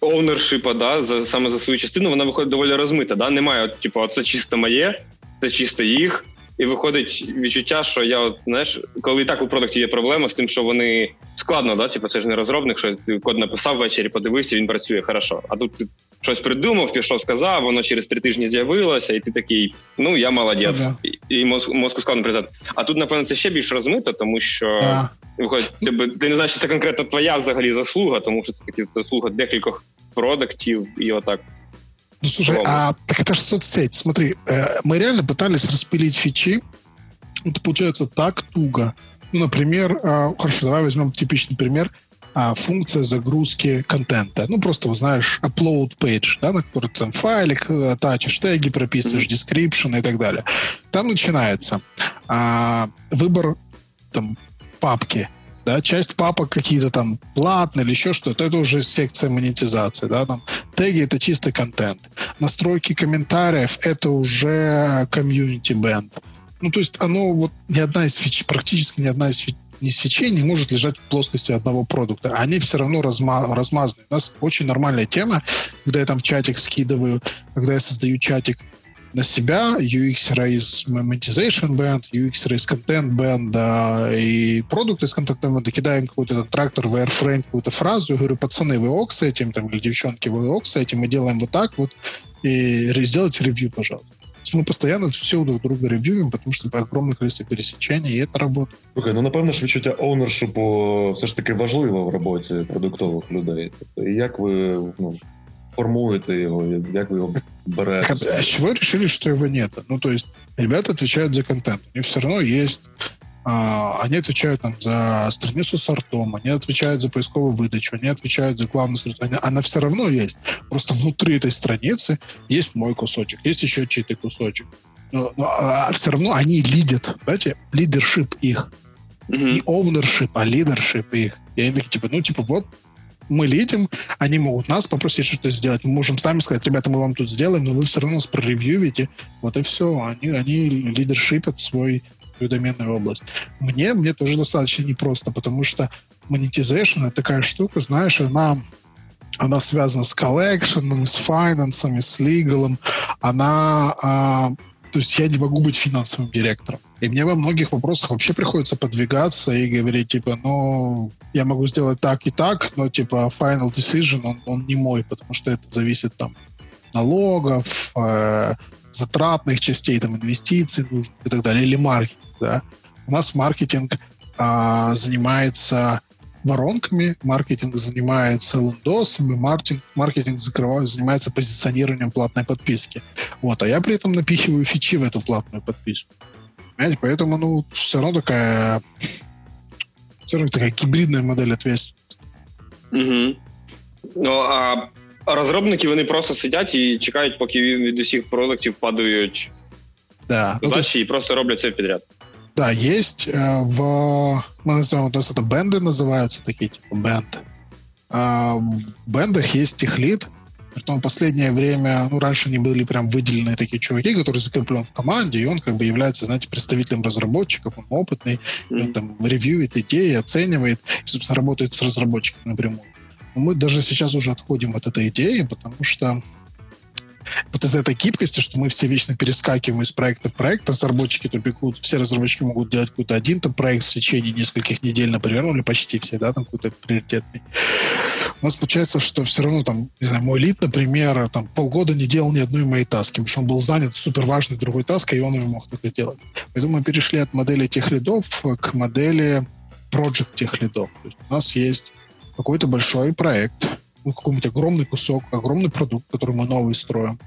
оунершипа, да, за саме за свою частину, вона виходить доволі розмита. Да? Немає, от, типу, це чисто моє, це чисто їх. І виходить відчуття, що я, от, знаєш, коли і так у продукті є проблема з тим, що вони складно, да? Типу, це ж не розробник, що ти код написав ввечері, подивився, він працює хорошо. А тут ти щось придумав, пішов, сказав, воно через три тижні з'явилося, і ти такий, ну я молодець. Ага. І, і мозку, мозку складно признати. А тут, напевно, це ще більш розмито, тому що ага. виходить, ти, ти не знаєш, що це конкретно твоя взагалі заслуга, тому що це таки заслуга декількох продуктів, і отак. Ну, слушай, а так это же соцсеть. Смотри, э, мы реально пытались распилить фичи. Это получается так туго. Ну, например, э, хорошо, давай возьмем типичный пример. А, функция загрузки контента. Ну, просто, знаешь, upload page, да, на который ты там файлик э, тачишь, теги прописываешь, description и так далее. Там начинается а, выбор там папки да, часть папок какие-то там платные или еще что-то, это уже секция монетизации, да, там теги это чистый контент, настройки комментариев это уже комьюнити бенд. Ну, то есть оно вот ни одна из фич, практически ни одна из фич, из фичей не может лежать в плоскости одного продукта. Они все равно разма размазаны. У нас очень нормальная тема, когда я там в чатик скидываю, когда я создаю чатик, на себя, UX из monetization band, UX из контент бенда и продукт из контент бенда, кидаем какой-то этот трактор, wireframe, какую-то фразу, я говорю, пацаны, вы ок с этим, там, или девчонки, вы ок с этим, мы делаем вот так вот, и сделайте ревью, пожалуйста. Мы постоянно все друг друга ревьюем, потому що огромне количество пересечений, і це робота. Слухай, ну напевно ж відчуття оунершипу все ж таки важливо в роботі продуктових людей. Тобто, як ви ну, формуете его, как вы его берете? А с чего решили, что его нет? Ну, то есть ребята отвечают за контент. У них все равно есть а, они отвечают там, за страницу с артом, они отвечают за поисковую выдачу, они отвечают за главную страницу. Она все равно есть. Просто внутри этой страницы есть мой кусочек, есть еще чей-то кусочек. Но, но а все равно они лидят, понимаете? Лидершип их. Mm-hmm. Не ownership, а лидершип их. И они такие, типа, ну, типа, вот мы лидим, они могут нас попросить что-то сделать. Мы можем сами сказать, ребята, мы вам тут сделаем, но вы все равно нас проревьювите. Вот и все. Они, они лидершипят свой, свою доменную область. Мне, мне тоже достаточно непросто, потому что монетизация это такая штука, знаешь, она она связана с коллекшеном, с финансами, с легалом. Она а, то есть я не могу быть финансовым директором. И мне во многих вопросах вообще приходится подвигаться и говорить, типа, ну, я могу сделать так и так, но, типа, final decision, он, он не мой, потому что это зависит, там, налогов, э, затратных частей, там, инвестиций нужно и так далее, или маркетинг, да. У нас маркетинг э, занимается воронками, маркетинг занимается лендосами, маркетинг, маркетинг закрывает, занимается позиционированием платной подписки. Вот, а я при этом напихиваю фичи в эту платную подписку. Понимаете, поэтому, ну, все равно такая, все равно такая гибридная модель ответственности. Угу. Ну, а розробники, вони просто сидять і чекають, поки від усіх продуктів падають да. задачі, ну, есть... і просто роблять це підряд. Да, есть э, в... Мы называем, у нас это бенды называются, такие типа бенды. А в бендах есть техлит, Притом в последнее время, ну, раньше не были прям выделены такие чуваки, которые закреплен в команде, и он как бы является, знаете, представителем разработчиков, он опытный, mm-hmm. он там ревьюет идеи, оценивает, и, собственно, работает с разработчиками напрямую. Но мы даже сейчас уже отходим от этой идеи, потому что вот из этой гибкости, что мы все вечно перескакиваем из проекта в проект, разработчики тупикуют, все разработчики могут делать какой-то один там проект в течение нескольких недель, например, ну или почти все, да, там какой-то приоритетный. У нас получается, что все равно там, не знаю, мой лид, например, там полгода не делал ни одной моей таски, потому что он был занят супер важной другой таской, и он ее мог только делать. Поэтому мы перешли от модели тех лидов к модели project тех лидов. То есть у нас есть какой-то большой проект, ну, какой-нибудь огромный кусок, огромный продукт, который мы новый строим.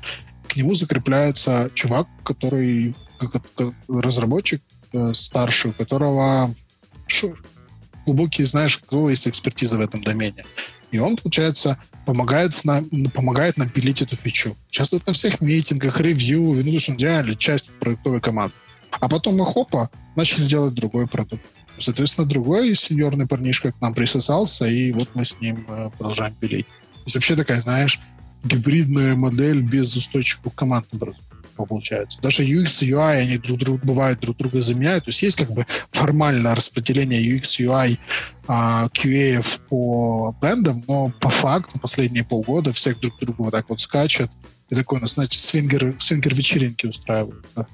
К нему закрепляется чувак, который разработчик э, старший, у которого глубокие, знаешь, у есть экспертиза в этом домене. И он, получается, помогает, нам, помогает нам пилить эту фичу. Участвует на всех митингах, ревью, ну, то есть он реально часть продуктовой команды. А потом мы, хопа, начали делать другой продукт. Соответственно, другой сеньорный парнишка к нам присосался, и вот мы с ним э, продолжаем пилить. То есть вообще такая, знаешь, гибридная модель без устойчивых команд получается. Даже UX и UI, они друг друга бывают друг друга заменяют. То есть есть как бы формальное распределение UX, UI, а, QA по брендам, но по факту последние полгода всех друг друга вот так вот скачут. И такой у нас, знаете, свингер, свингер-вечеринки устраивают. Да?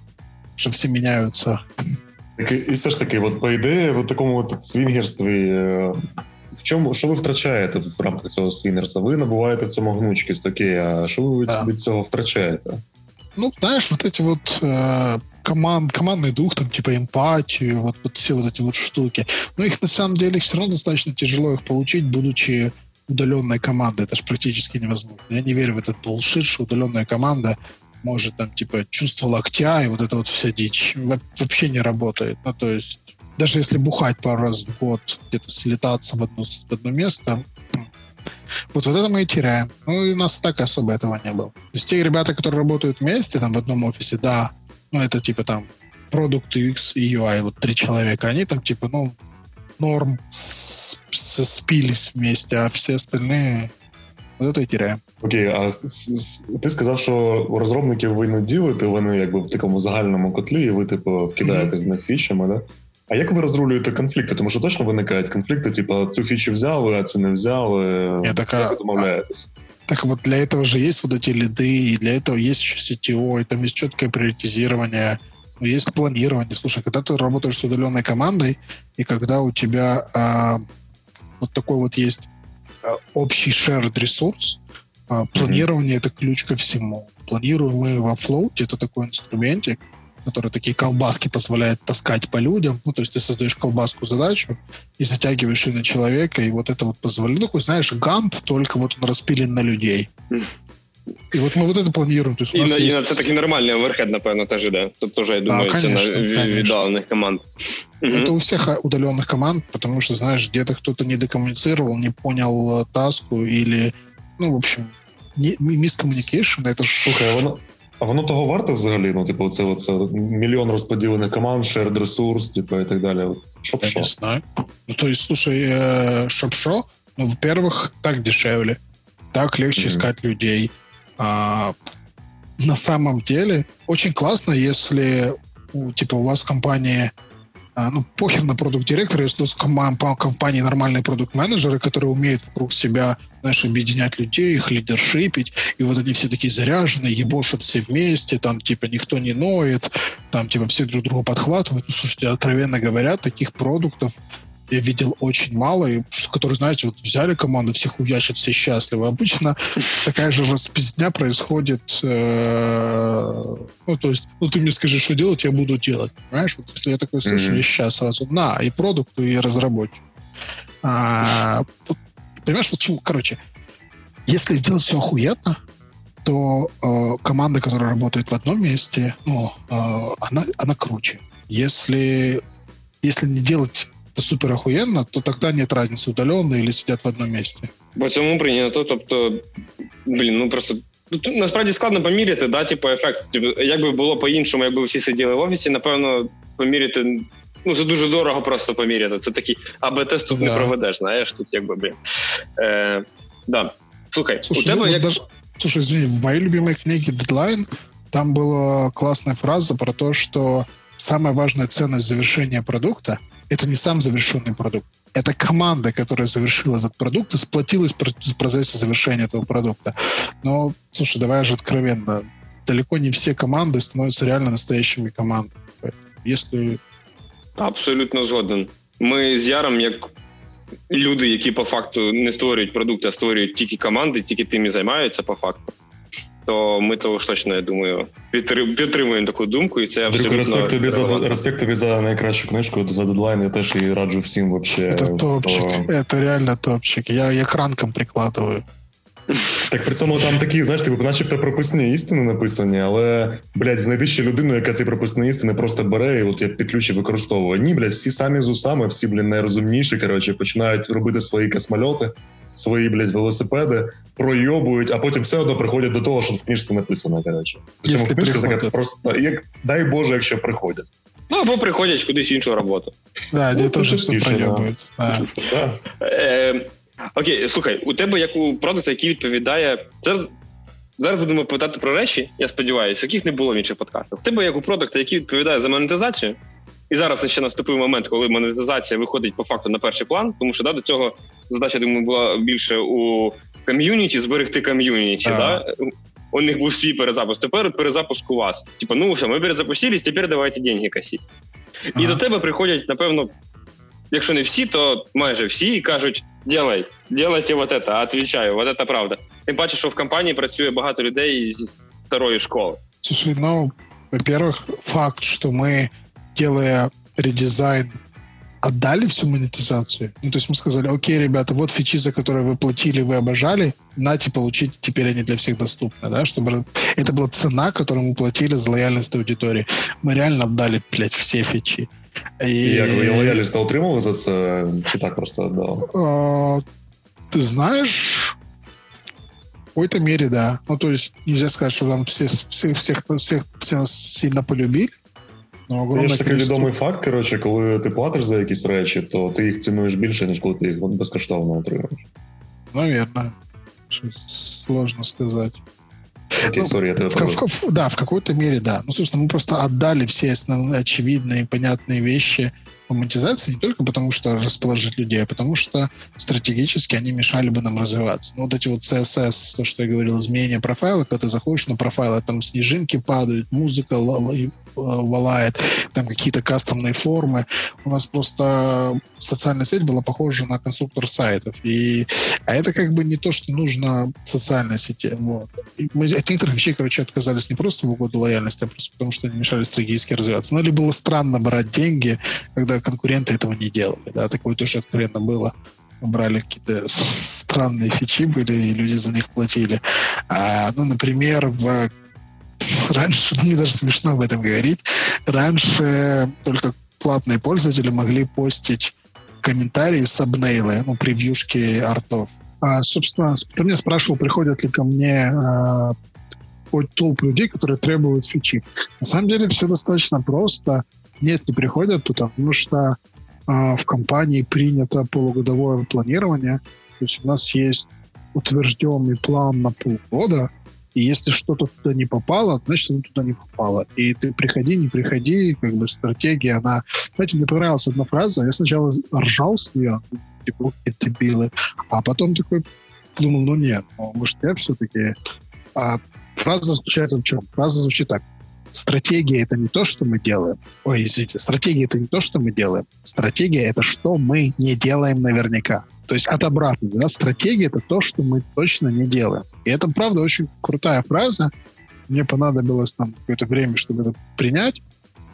Что все меняются. Так, і все ж таки, от по ідеї, в такому от свінгерстві, в чому що ви втрачаєте в рамках цього свінгерства? Ви набуваєте в цьому гнучкість, окей, а що ви да. від цього втрачаєте? Ну, знаешь, вот эти вот э, команд, командный дух, там, типа эмпатию, вот, вот все вот эти вот штуки. Но их на самом деле все равно достаточно тяжело их получить, будучи удаленной командой. Это же практически невозможно. Я не верю в этот bullshit, что удаленная команда может там типа чувство локтя и вот это вот вся дичь вообще не работает. Ну, то есть даже если бухать пару раз в год, где-то слетаться в одно, в одно место, вот, вот это мы и теряем. Ну, и у нас так особо этого не было. То есть те ребята, которые работают вместе, там, в одном офисе, да, ну, это типа там продукт UX и UI, вот три человека, они там типа, ну, норм спились вместе, а все остальные вот это і теряємо. Окей, а ти сказав, що розробників ви не ділите, вони якби в такому загальному котлі, і ви типу вкидаєте mm-hmm. в них фічами, да? А як ви розрулюєте конфлікти? Тому що точно виникають конфлікти, типу, цю фічу взяли, а цю не взяли. Я така, як ви домовляєтесь? Так вот для этого же есть вот эти лиды, и для этого есть еще CTO, и там есть четкое приоритизирование, есть планирование. Слушай, когда ты работаешь с удаленной командой, и когда у тебя а, вот такой вот есть а, общий shared ресурс, а, планирование mm-hmm. это ключ ко всему. Планируем мы во Float, это такой инструментик, который такие колбаски позволяет таскать по людям. Ну, то есть ты создаешь колбаску задачу и затягиваешь ее на человека, и вот это вот позволяет. Ну, такой, знаешь, гант, только вот он распилен на людей. И вот мы вот это планируем. То есть у нас і, есть... і це такий нормальний оверхед, напевно, теж іде. Тут тоже, я думаю, да, конечно, на віддалених команд. Это у всех удаленных команд, потому что, знаешь, где-то кто-то не докоммуницировал, не понял э, таску или, ну, в общем, мискоммуникейшн, это ж... Слухай, воно, а воно того варто взагалі? Ну, типу, це, це мільйон розподілених команд, shared ресурс, типу, і так далі. Шоп Я не знаю. Ну, то есть, слушай, э, шоп-шо, ну, во-первых, так дешевле, так легче mm-hmm. искать людей. а, на самом деле, очень классно, если у, типа, у вас в компании а, ну, похер на продукт-директора, если у компании нормальные продукт-менеджеры, которые умеют вокруг себя, знаешь, объединять людей, их лидершипить, и вот они все такие заряженные, ебошат все вместе, там, типа, никто не ноет, там, типа, все друг друга подхватывают. Ну, слушайте, откровенно говоря, таких продуктов я видел очень мало, и, которые, знаете, вот взяли команду, всех увячат, все счастливы. Обычно такая же распиздня происходит, э, ну, то есть, ну, ты мне скажи, что делать, я буду делать, понимаешь? Вот если я такой слышу, mm-hmm. я сейчас сразу, на, и продукт, и разработчик. А, понимаешь, вот чему, короче, если делать все охуенно, то э, команда, которая работает в одном месте, ну, э, она, она круче. Если, если не делать это супер охуенно, то тогда нет разницы, удаленно или сидять в одному місці. По цьому прийнято. Тобто, блін, ну просто насправді складно поміряти, да, типу, ефект. Типу, як би було по-іншому, якби всі сиділи в офісі, напевно, поміряти ну це дуже дорого просто поміряти. Це такий АБ-тест тут да. не проведеш, знаєш, тут якби блін. Е, да. Слухай, Слушай, у тебе ну, як... даже... Слушай, извини, в моей любимой книге «Дедлайн» там была классная фраза про то, что самая важная ценность завершения продукта — это не сам завершенный продукт, это команда, которая завершила этот продукт и сплотилась в процессе завершения этого продукта. Но, слушай, давай же откровенно, далеко не все команды становятся реально настоящими командами. Если... Абсолютно згоден. Ми з Яром, як люди, які по факту не створюють продукти, а створюють тільки команди, тільки тим і займаються по факту. То ми того ж точно, я думаю, підтримуємо таку думку, і це абсолютно... респект тобі за респект тобі за найкращу книжку за дедлайн. Я теж її раджу всім. Вообще, Це топчик, то... це реально топчик. Я як ранком прикладую. Так при цьому там такі, знаєш, типу, начебто прописні істини написані, але, блядь, знайди ще людину, яка ці прописні істини просто бере і от як під ключі використовує. Ні, блядь, всі самі з усами, всі, блядь, найрозумніші, коротше, починають робити свої космольоти, свої, блядь, велосипеди, пройобують, а потім все одно приходять до того, що в книжці написано, коротше. Цьому книжка така просто, як, дай Боже, якщо приходять. Ну, або приходять кудись іншу роботу. Да, ну, теж все пройобують. Да. Да. Е, Окей, слухай, у тебе як у продукта, який відповідає. Це зараз будемо питати про речі, я сподіваюся, яких не було в інших подкастах. У тебе як у продукта, який відповідає за монетизацію, і зараз ще наступив момент, коли монетизація виходить по факту на перший план, тому що да, до цього задача думаю, була більше у ком'юніті, зберегти ком'юніті. Да? У них був свій перезапуск. Тепер перезапуск у вас. Типа, ну все, ми перезапустились, тепер давайте деньги косіть. Ага. І до тебе приходять, напевно, якщо не всі, то майже всі і кажуть: делай, делайте вот это, отвечаю, вот это правда. Тим паче, що в компанії працює багато людей зі старої школи. Слушай, ну, во-первых, факт, что мы, делая редизайн, отдали всю монетизацию. Ну, то есть мы сказали, окей, ребята, вот фичи, за которые вы платили, вы обожали, нате, получите, теперь они для всех доступны, да, чтобы это была цена, которую мы платили за лояльность аудитории. Мы реально отдали, блядь, все фичи. Як ви лояльність отримали за це, чи так просто отдал? А, ты знаешь, в какой-то мере, да. Ну, то есть нельзя сказать, что там все, все, всех, всех, все нас сильно полюбили. Ну, огромне Є такий количество... відомий факт, коротше, коли ти платиш за якісь речі, то ти їх цінуєш більше, ніж коли ти їх безкоштовно отримуєш. Наверное. Сложно сказать. Окей, ну, sorry, я в, в, в, Да, в какой-то мере, да. Ну, собственно, мы просто отдали все основные, очевидные, понятные вещи по монетизации не только потому, что расположить людей, а потому что стратегически они мешали бы нам развиваться. Ну, вот эти вот CSS, то, что я говорил, изменение профайла, когда ты заходишь на профайл, а там снежинки падают, музыка валает, там какие-то кастомные формы. У нас просто социальная сеть была похожа на конструктор сайтов. И, а это как бы не то, что нужно социальной сети. Вот. И мы от некоторых вещей, короче, отказались не просто в угоду лояльности, а просто потому, что они мешали стратегически развиваться. Ну, или было странно брать деньги, когда конкуренты этого не делали. Да? Такое тоже откровенно было брали какие-то странные фичи были, и люди за них платили. А, ну, например, в раньше, мне даже смешно об этом говорить, раньше только платные пользователи могли постить комментарии, сабнейлы, ну, превьюшки артов. А, собственно, ты меня спрашивал, приходят ли ко мне а, толпы людей, которые требуют фичи. На самом деле все достаточно просто. Нет, не приходят, потому что а, в компании принято полугодовое планирование. То есть у нас есть утвержденный план на полгода, и если что-то туда не попало, значит, оно туда не попало. И ты приходи, не приходи, как бы стратегия, она... Знаете, мне понравилась одна фраза, я сначала ржал с нее, типа, это дебилы, а потом такой думал, ну нет, ну, может, я все-таки... А фраза заключается в чем? Фраза звучит так. Стратегия — это не то, что мы делаем. Ой, извините, стратегия — это не то, что мы делаем. Стратегия — это что мы не делаем наверняка. То есть от обратного. Да? Стратегия — это то, что мы точно не делаем. И это, правда, очень крутая фраза. Мне понадобилось там какое-то время, чтобы это принять.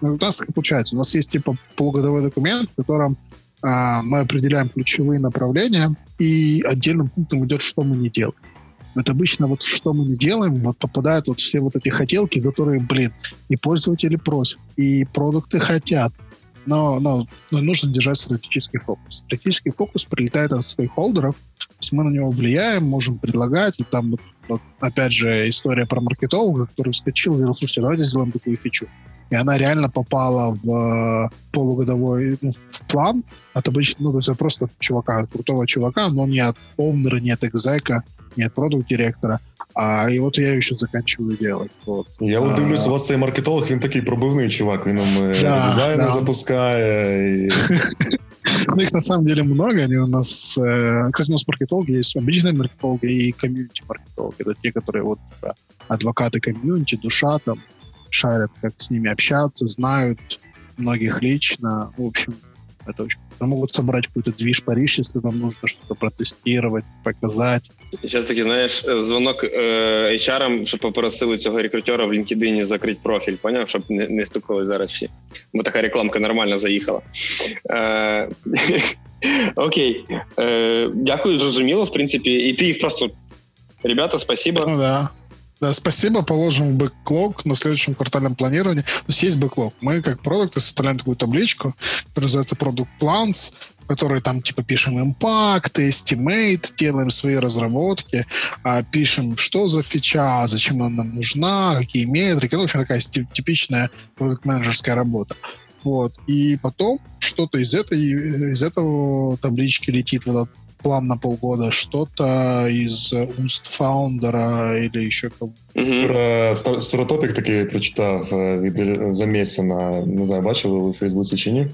Но у нас как получается? У нас есть типа полугодовой документ, в котором а, мы определяем ключевые направления, и отдельным пунктом идет, что мы не делаем. Вот обычно вот что мы не делаем, вот попадают вот все вот эти хотелки, которые, блин, и пользователи просят, и продукты хотят, но, но, но нужно держать стратегический фокус. Стратегический фокус прилетает от стейкхолдеров, то есть мы на него влияем, можем предлагать, и там, вот, опять же, история про маркетолога, который вскочил и говорил, слушайте, давайте сделаем такую фичу. и она реально попала в э, полугодовой ну, в план от обычно, ну, то есть просто чувака, крутого чувака, но не от овнера, не от экзека, не от продукт-директора, а і от я еще заканчиваю делать. Вот. Я от дивлюсь, у вас цей маркетолог, він такий пробивний чувак, він нам да, дизайни да. запускає. І... Ну, их на самом деле много. Они у нас, э, кстати, у нас маркетологи есть обычные маркетологи и комьюнити-маркетологи. Это те, которые вот типа, адвокаты комьюнити, душа там, шарят, как с ними общаться, знают многих лично. В общем, это очень могут собрать какой-то движ Париж, если вам нужно что-то протестировать, показать. Сейчас таки, знаєш, дзвонок е, HR, щоб попросили цього рекрутера в LinkedIn закрити профіль, поняв, щоб не, не стукали зараз всі. Бо така рекламка нормально заїхала. Е, Окей. Е, Дякую, зрозуміло, в принципі. І ти їх просто. Ребята, спасибо. Ну да. Да, спасибо, положим в бэклог на следующем квартальном планировании. То есть есть бэклог. Мы как продукты составляем такую табличку, которая называется Product Plans, в которой там типа пишем импакт, estimate, делаем свои разработки, а, пишем, что за фича, зачем она нам нужна, какие метрики. Ну, в общем, такая типичная продукт-менеджерская работа. Вот. И потом что-то из этой, из этого таблички летит в этот план на полгода, что-то из уст фаундера или еще кого Про Суротопік такий прочитав від Замєсіна, не знаю, бачили ви у Фейсбуці чи ні,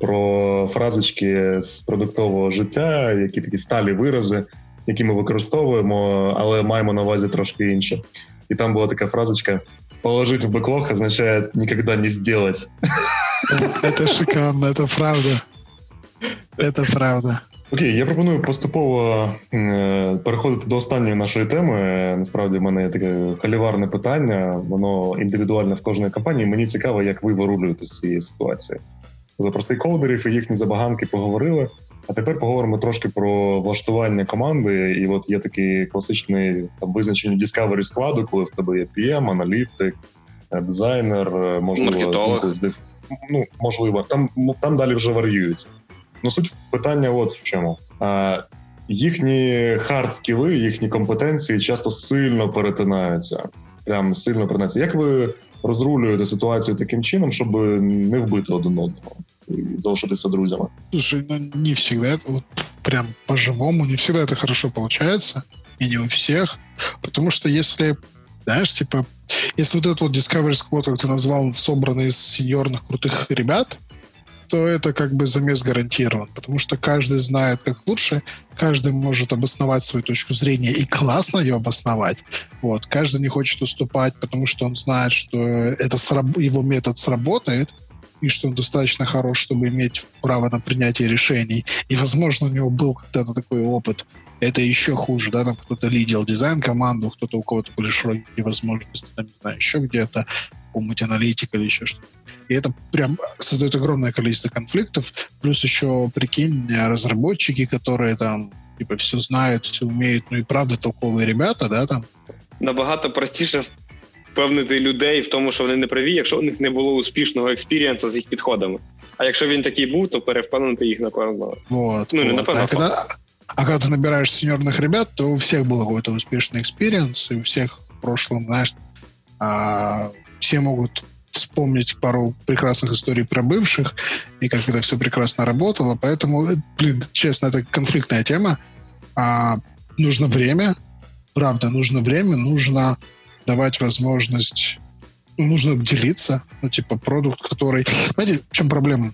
про фразочки з продуктового життя, які такі сталі вирази, які ми використовуємо, але маємо на увазі трошки інше. І там була така фразочка: положить в бэклог означає ніколи не сделать. Это шикарно, это правда. Это правда. Окей, я пропоную поступово е, переходити до останньої нашої теми. Насправді, в мене є таке халіварне питання, воно індивідуальне в кожної компанії. Мені цікаво, як ви вирулюєте з цієї ситуації. Про стейкхолдерів і їхні забаганки поговорили. А тепер поговоримо трошки про влаштування команди. І от є такий класичний там визначення discovery складу, коли в тебе є PM, аналітик, е, дизайнер, е, можливо, ну, можливо, там там далі вже варіюється. Ну, суть питання, от в чому. А, Їхні хард-скіли, їхні компетенції часто сильно перетинаються. Прям сильно перетинаються. Як ви розрулюєте ситуацію таким чином, щоб не вбити один одного і залишитися друзями? Слушай, ну не всегда вот прям по-живому, не всегда это хорошо получается, и не у всех, потому что если, знаешь, типа, если вот этот вот Discovery Squad, как ты назвал, собранный из сеньорных крутых ребят, то это как бы замес гарантирован, потому что каждый знает, как лучше, каждый может обосновать свою точку зрения и классно ее обосновать. Вот. Каждый не хочет уступать, потому что он знает, что это сраб... его метод сработает, и что он достаточно хорош, чтобы иметь право на принятие решений. И, возможно, у него был когда-то такой опыт. Это еще хуже, да, там кто-то лидил дизайн-команду, кто-то у кого-то были широкие возможности, там, не знаю, еще где-то, какому-нибудь аналитика или еще что-то. И это прям создает огромное количество конфликтов. Плюс еще, прикинь, разработчики, которые там типа все знают, все умеют, ну и правда толковые ребята, да, там. Набагато простіше впевнити людей в тому, що вони не праві, якщо у них не було успішного експірієнса з їх підходами. А якщо він такий був, то перевпевнити їх, напевно. Вот, ну, не вот. напевно. А когда, а когда ты набираешь сеньорных ребят, то у всех был какой-то успешный экспириенс, и у всех в прошлом, знаешь, а, все могут вспомнить пару прекрасных историй про бывших и как это все прекрасно работало. Поэтому, блин, честно, это конфликтная тема. А, нужно время, правда, нужно время, нужно давать возможность, ну, нужно делиться, ну, типа, продукт, который... Знаете, в чем проблема?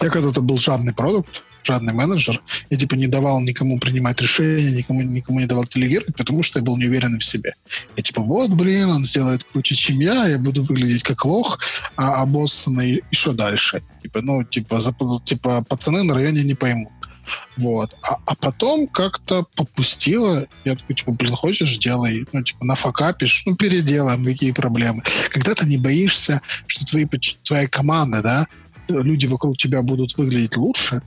Я когда-то был жадный продукт, жадный менеджер. Я типа не давал никому принимать решения, никому, никому не давал делегировать, потому что я был не уверен в себе. Я типа, вот, блин, он сделает круче, чем я, я буду выглядеть как лох, а, а и, и что дальше? Типа, ну, типа, за, типа, пацаны на районе не поймут. Вот. А, а потом как-то попустило. Я такой, типа, блин, хочешь, делай. Ну, типа, нафакапишь, ну, переделаем, какие проблемы. Когда ты не боишься, что твои, твоя команда, да, люди вокруг тебя будут выглядеть лучше,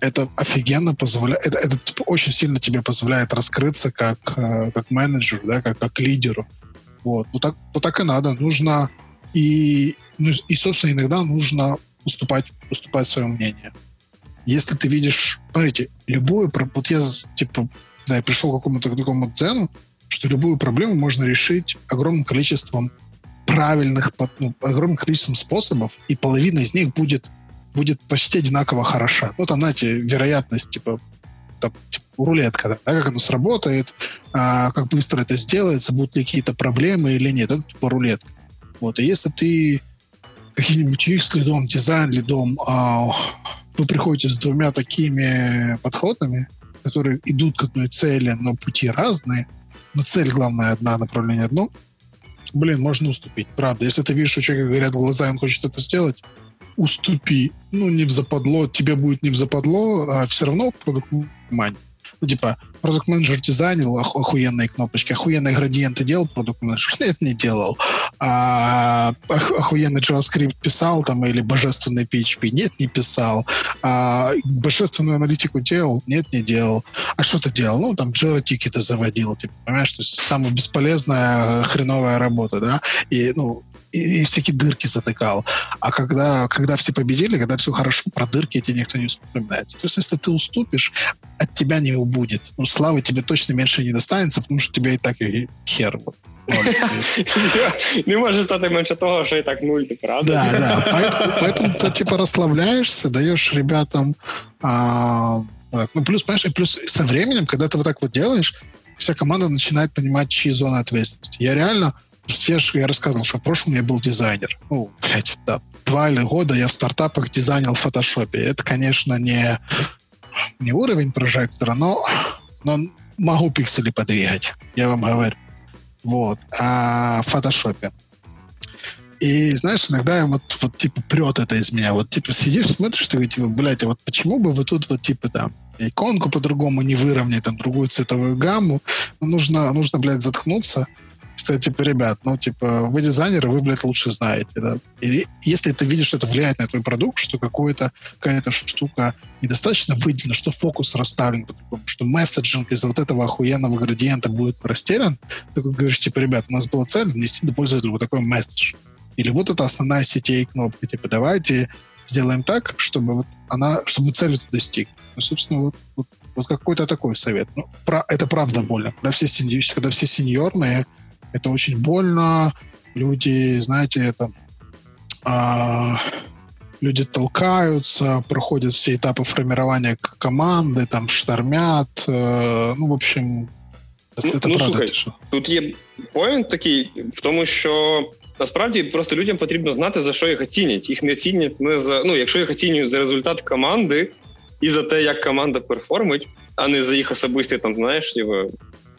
это офигенно позволяет, это, это типа, очень сильно тебе позволяет раскрыться как, э, как менеджеру, да, как, как лидеру. Вот. Вот, так, вот так и надо. Нужно и, ну, и, собственно, иногда нужно уступать, уступать свое мнение. Если ты видишь, смотрите, любую, вот я, типа, знаю, пришел к какому-то такому дзену, что любую проблему можно решить огромным количеством правильных, ну, огромным количеством способов, и половина из них будет, будет почти одинаково хороша. Ну, там, знаете, вероятность, типа, там, типа рулетка, да, как оно сработает, а, как быстро это сделается, будут ли какие-то проблемы или нет. Это типа рулетка. Вот, и если ты каким-нибудь UX лидом, дизайн лидом, а, вы приходите с двумя такими подходами, которые идут к одной цели, но пути разные, но цель, главная, одна, направление одно, блин, можно уступить, правда. Если ты видишь, что человек горят глаза, и он хочет это сделать, уступи. Ну, не в западло, тебе будет не в западло, а все равно продукт мань. Ну, типа, продукт менеджер дизайнил охуенные кнопочки, охуенные градиенты делал продукт менеджер? Нет, не делал. А охуенный JavaScript писал там или божественный PHP? Нет, не писал. А божественную аналитику делал? Нет, не делал. А что ты делал? Ну, там Jira тикеты заводил, типа, понимаешь, то есть самая бесполезная хреновая работа, да? И, ну, и, и всякие дырки затыкал. А когда, когда все победили, когда все хорошо, про дырки эти никто не вспоминает. То есть, если ты уступишь, от тебя не убудет. Ну, славы тебе точно меньше не достанется, потому что тебя и так и хер. Вот. Не може стати менше того, что и так нуль, ты правда? Да, да. Поэтому, поэтому ты типа расслабляешься, даешь ребятам... А, ну, плюс, понимаешь, и плюс со временем, когда ты вот так вот делаешь, вся команда начинает понимать, чьи зоны ответственности. Я реально я же я рассказывал, что в прошлом я был дизайнер. Ну, блядь, да. Два или года я в стартапах дизайнил в фотошопе. Это, конечно, не, не уровень прожектора, но, но могу пиксели подвигать, я вам говорю. Вот. А в фотошопе. И, знаешь, иногда вот, вот, типа, прет это из меня. Вот, типа, сидишь, смотришь, ты, типа, блядь, а вот почему бы вы тут, вот, типа, там, иконку по-другому не выровнять, там, другую цветовую гамму? Ну, нужно, нужно, блядь, заткнуться кстати, типа, ребят, ну, типа, вы дизайнеры, вы, блядь, лучше знаете, да. И если ты видишь, что это влияет на твой продукт, что какая-то штука недостаточно выделена, что фокус расставлен что месседжинг из-за вот этого охуенного градиента будет растерян, ты говоришь, типа, ребят, у нас была цель нанести до пользователя вот такой месседж. Или вот это основная CTA кнопка, типа, давайте сделаем так, чтобы вот она, чтобы цель эту достиг. Ну, собственно, вот, вот, вот какой-то такой совет. Ну, про, это правда больно. Когда все, когда все сеньорные, это очень больно. Люди, знаете, это... А, люди толкаются, проходят все этапы формирования команды, там штормят. Э, ну, в общем, ну, це ну, правда. Слухай, тут є поінт такий в тому, що насправді просто людям потрібно знати, за що їх оцінять. Їх не оцінять не за ну, якщо їх оцінюють за результат команди і за те, як команда перформить, а не за їх особисті там, знаєш,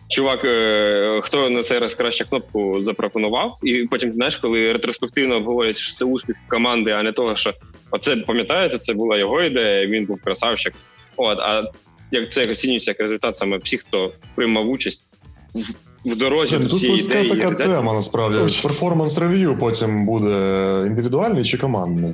чувак, е, хто на цей раз краще кнопку запропонував, і потім знаєш, коли ретроспективно обговорять, що це успіх команди, а не того, що оце пам'ятаєте, це була його ідея, він був красавчик. От, а як це оцінюється як результат саме всіх, хто приймав участь в, в дорозі Тут слизька така тема, насправді. Performance review потім буде індивідуальний чи командний?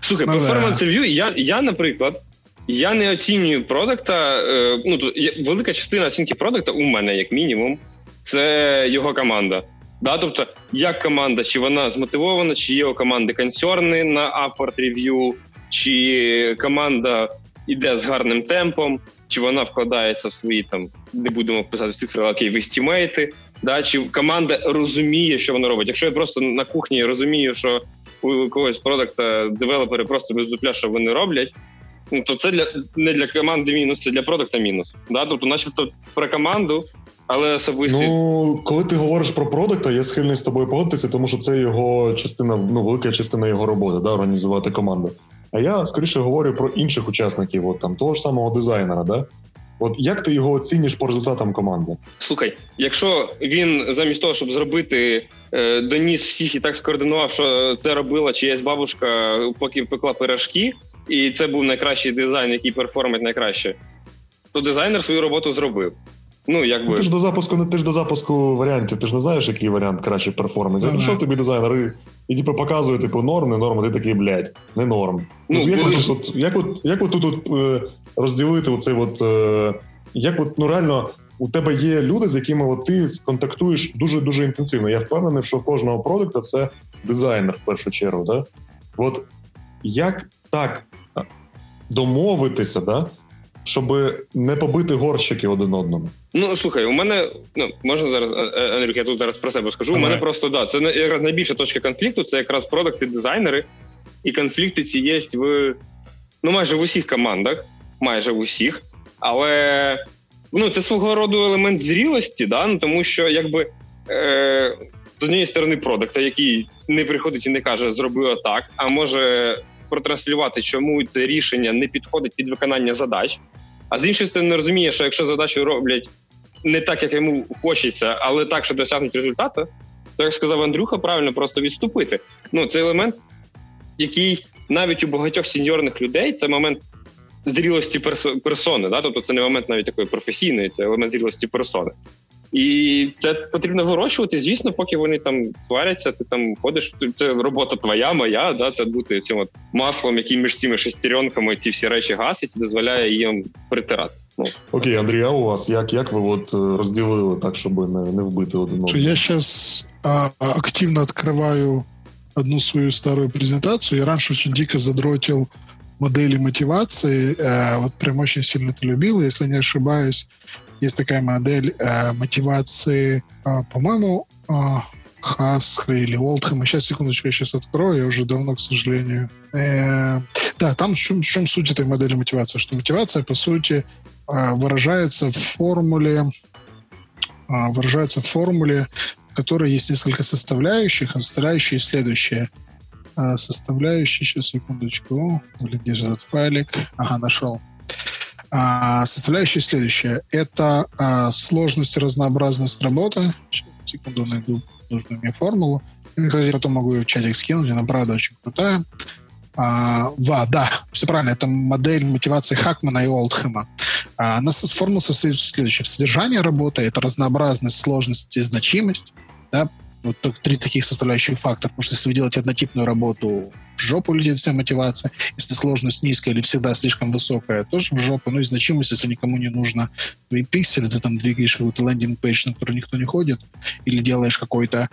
Слухай, performance review, я, я, наприклад. Я не оцінюю продукта. Е, ну велика частина оцінки продукта у мене, як мінімум, це його команда. Да, Тобто, як команда, чи вона змотивована, чи є у команди консерни на Upward Review, чи команда йде з гарним темпом, чи вона вкладається в свої там, не будемо писати цифри, окей, в естімейти, да, чи команда розуміє, що вона робить. Якщо я просто на кухні розумію, що у когось продукта девелопери просто без дупля, що вони роблять ну то це для не для команди мінус, це для продукта мінус. Да? Тобто, начебто, про команду. Але особисто ну коли ти говориш про продукта, я схильний з тобою погодитися, тому що це його частина, ну велика частина його роботи, да, організувати команду. А я скоріше говорю про інших учасників, от там того ж самого дизайнера. Да? От як ти його оцінюєш по результатам команди? Слухай, якщо він замість того, щоб зробити е, доніс всіх і так скоординував, що це робила чиясь бабушка, поки пекла пирожки і це був найкращий дизайн, який перформить найкраще, то дизайнер свою роботу зробив. Ну, якби... Ну, ти ж до запуску ти ж до запуску варіантів, ти ж не знаєш, який варіант краще перформить. Mm-hmm. Що тобі дизайнер і, і типу, показує, типу, норм, не норм, а ти такий, блядь, не норм. Ну, як, от, от, як, от, як от тут от, е, розділити оцей от, е, як от, ну реально, у тебе є люди, з якими от ти контактуєш дуже-дуже інтенсивно. Я впевнений, що в кожного продукта це дизайнер в першу чергу. Да? От як так домовитися, да? щоб не побити горщики один одному. Ну слухай, у мене ну можна зараз е, е, Андрюк, я тут зараз про себе скажу. Ага. У мене просто да, це якраз найбільша точка конфлікту. Це якраз продакти дизайнери, і конфлікти ці є в ну майже в усіх командах, майже в усіх, але ну це свого роду елемент зрілості, да ну тому що якби. Е, з однієї сторони продакта, який не приходить і не каже зроби так, а може протранслювати, чому це рішення не підходить під виконання задач. А з іншої сторони, розуміє, що якщо задачу роблять не так, як йому хочеться, але так, щоб досягнути результату, то як сказав Андрюха, правильно просто відступити. Ну, це елемент, який навіть у багатьох сеньорних людей це момент зрілості персони. Да? Тобто це не момент навіть такої професійної, це елемент зрілості персони. І це потрібно вирощувати. Звісно, поки вони там сваряться, ти там ходиш. Це робота твоя, моя. Да, це бути цим от маслом, який між цими шестеренками ці всі речі гасить і дозволяє їм притирати. Ну. Окей, Андрій, а у вас як як ви от розділили так, щоб не не вбити один одного? Я зараз активно відкриваю одну свою старую презентацию. Я раньше очень дико задротил модели мотивации. Э, вот прям очень сильно это любил. Если не ошибаюсь, Есть такая модель э, мотивации, э, по-моему, э, Хасха или Олдхэма. Сейчас, секундочку, я сейчас открою, я уже давно, к сожалению. Э, да, там в чем, в чем суть этой модели мотивации? Что мотивация, по сути, э, выражается в формуле, э, выражается в формуле, в которой есть несколько составляющих, а составляющие следующие. Э, составляющие, сейчас, секундочку. Где же этот файлик? Ага, нашел. А, составляющая следующая. Это а, сложность и разнообразность работы. Сейчас, секунду, найду нужную мне формулу. кстати, потом могу ее в чатик скинуть, она правда очень крутая. А, ва, да, все правильно, это модель мотивации Хакмана и Олдхэма. А, она формула состоит в следующем. Содержание работы — это разнообразность, сложность и значимость. Да? Вот три таких составляющих фактора. Потому что если вы делаете однотипную работу, жопу летит вся мотивация. Если сложность низкая или всегда слишком высокая, тоже в жопу. Ну и значимость, если никому не нужно твои пиксели, ты там двигаешь какой-то лендинг-пейдж, на который никто не ходит, или делаешь какой-то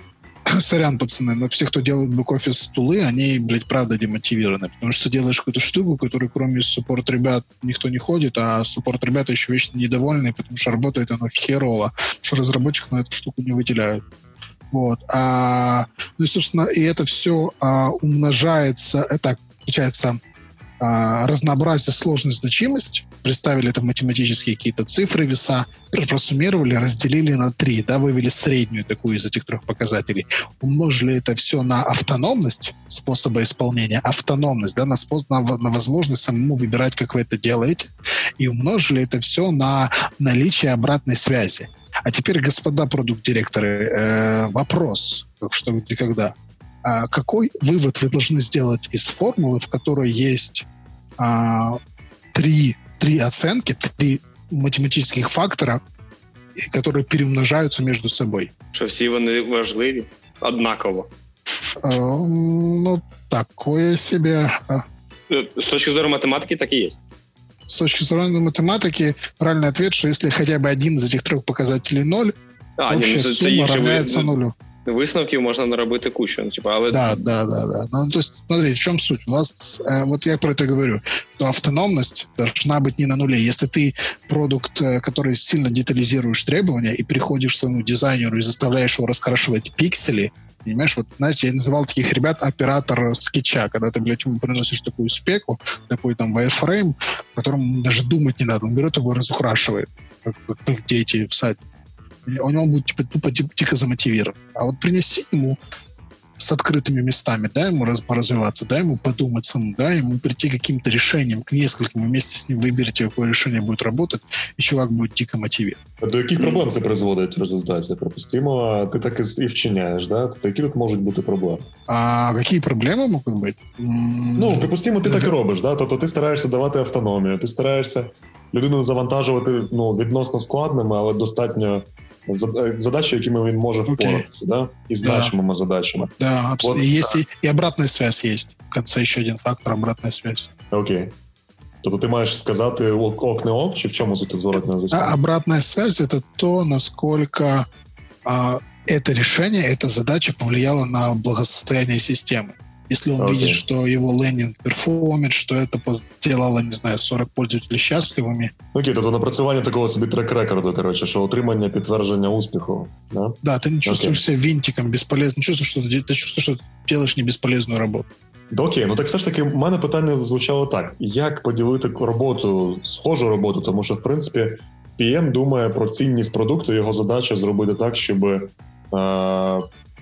сорян, пацаны, но все, кто делает бэк-офис стулы, они, блядь, правда демотивированы. Потому что делаешь какую-то штуку, которую кроме суппорт-ребят никто не ходит, а суппорт-ребята еще вечно недовольны, потому что работает оно херово, что разработчик на эту штуку не выделяют. Вот. А, ну и, собственно, и это все а, умножается, это получается а, разнообразие, сложность, значимость. Представили это математические какие-то цифры, веса, просуммировали, разделили на три, да, вывели среднюю такую из этих трех показателей. Умножили это все на автономность способа исполнения, автономность, да, на, способ, на, на возможность самому выбирать, как вы это делаете, и умножили это все на наличие обратной связи. А теперь, господа продукт-директоры, э, вопрос, что где когда. А какой вывод вы должны сделать из формулы, в которой есть а, три, три оценки, три математических фактора, которые перемножаются между собой? Що всі вони важливі однаково. Э, ну, такое себе. С точки зрения математики так и есть. С точки зрения математики правильный ответ, что если хотя бы один из этих трех показателей ноль, а, общая ні, це, сумма це равняется нулю. Висновків можна наробити кучу. Ну, типа, але... Да, да, да, да. Ну, то есть, смотри, в чем суть? У вас, э, вот я про это говорю, что автономность должна быть не на нуле. Если ты продукт, э, который сильно детализируешь требования и приходишь своему дизайнеру и заставляешь его раскрашивать пиксели, Понимаешь, вот, знаете, я называл таких ребят оператор скетча, когда ты, блядь, ему приносишь такую спеку, такой там wireframe, котором даже думать не надо, он берет его и разукрашивает, как, как дети в саде. У него будет типа, тупо дико замотивирован. А вот принеси ему с открытыми местами, дай ему раз, поразвиваться, дай ему подумать самому, дай ему прийти к каким-то решениям, к нескольким, вместе с ним выберите, какое решение будет работать, и чувак будет дико мотивирован. До яких проблем це призводить в результаті? Припустимо, ти так і вчиняєш, да? Тобто які тут можуть бути проблеми? А які проблеми можуть бути? Ну, припустимо, ти так і робиш, да? Тобто ти стараєшся давати автономію, ти стараєшся людину завантажувати ну, відносно складними, але достатньо задачи, якими він може впоратися, okay. да? і значимыми да. задачами. Да, абсолютно. Вот. Есть и, и обратная связь есть. В конце еще один фактор обратная связь. Окей. Okay. Тобто ти маєш сказати ок, не ок, чи в чому суть зворотного зв'язку? А, обратная связь — это то, насколько а, это решение, эта задача повлияла на благосостояние системы. Если он okay. видит, что его лендинг перформит, что это сделало, не знаю, 40 пользователей счастливыми. Окей, okay, тобто напрацювання такого собі трек-рекорду, короче, що отримання підтвердження успіху. Да, да ты не чувствуешь okay. себя винтиком бесполезно, не чувствуешь, что ты, ты чувствуешь, что делаешь не бесполезную работу. Да окей, ну так все ж таки, в мене питання звучало так: як поділити роботу, схожу роботу, тому що в принципі PM думає про цінність продукту, його задача зробити так, щоб е,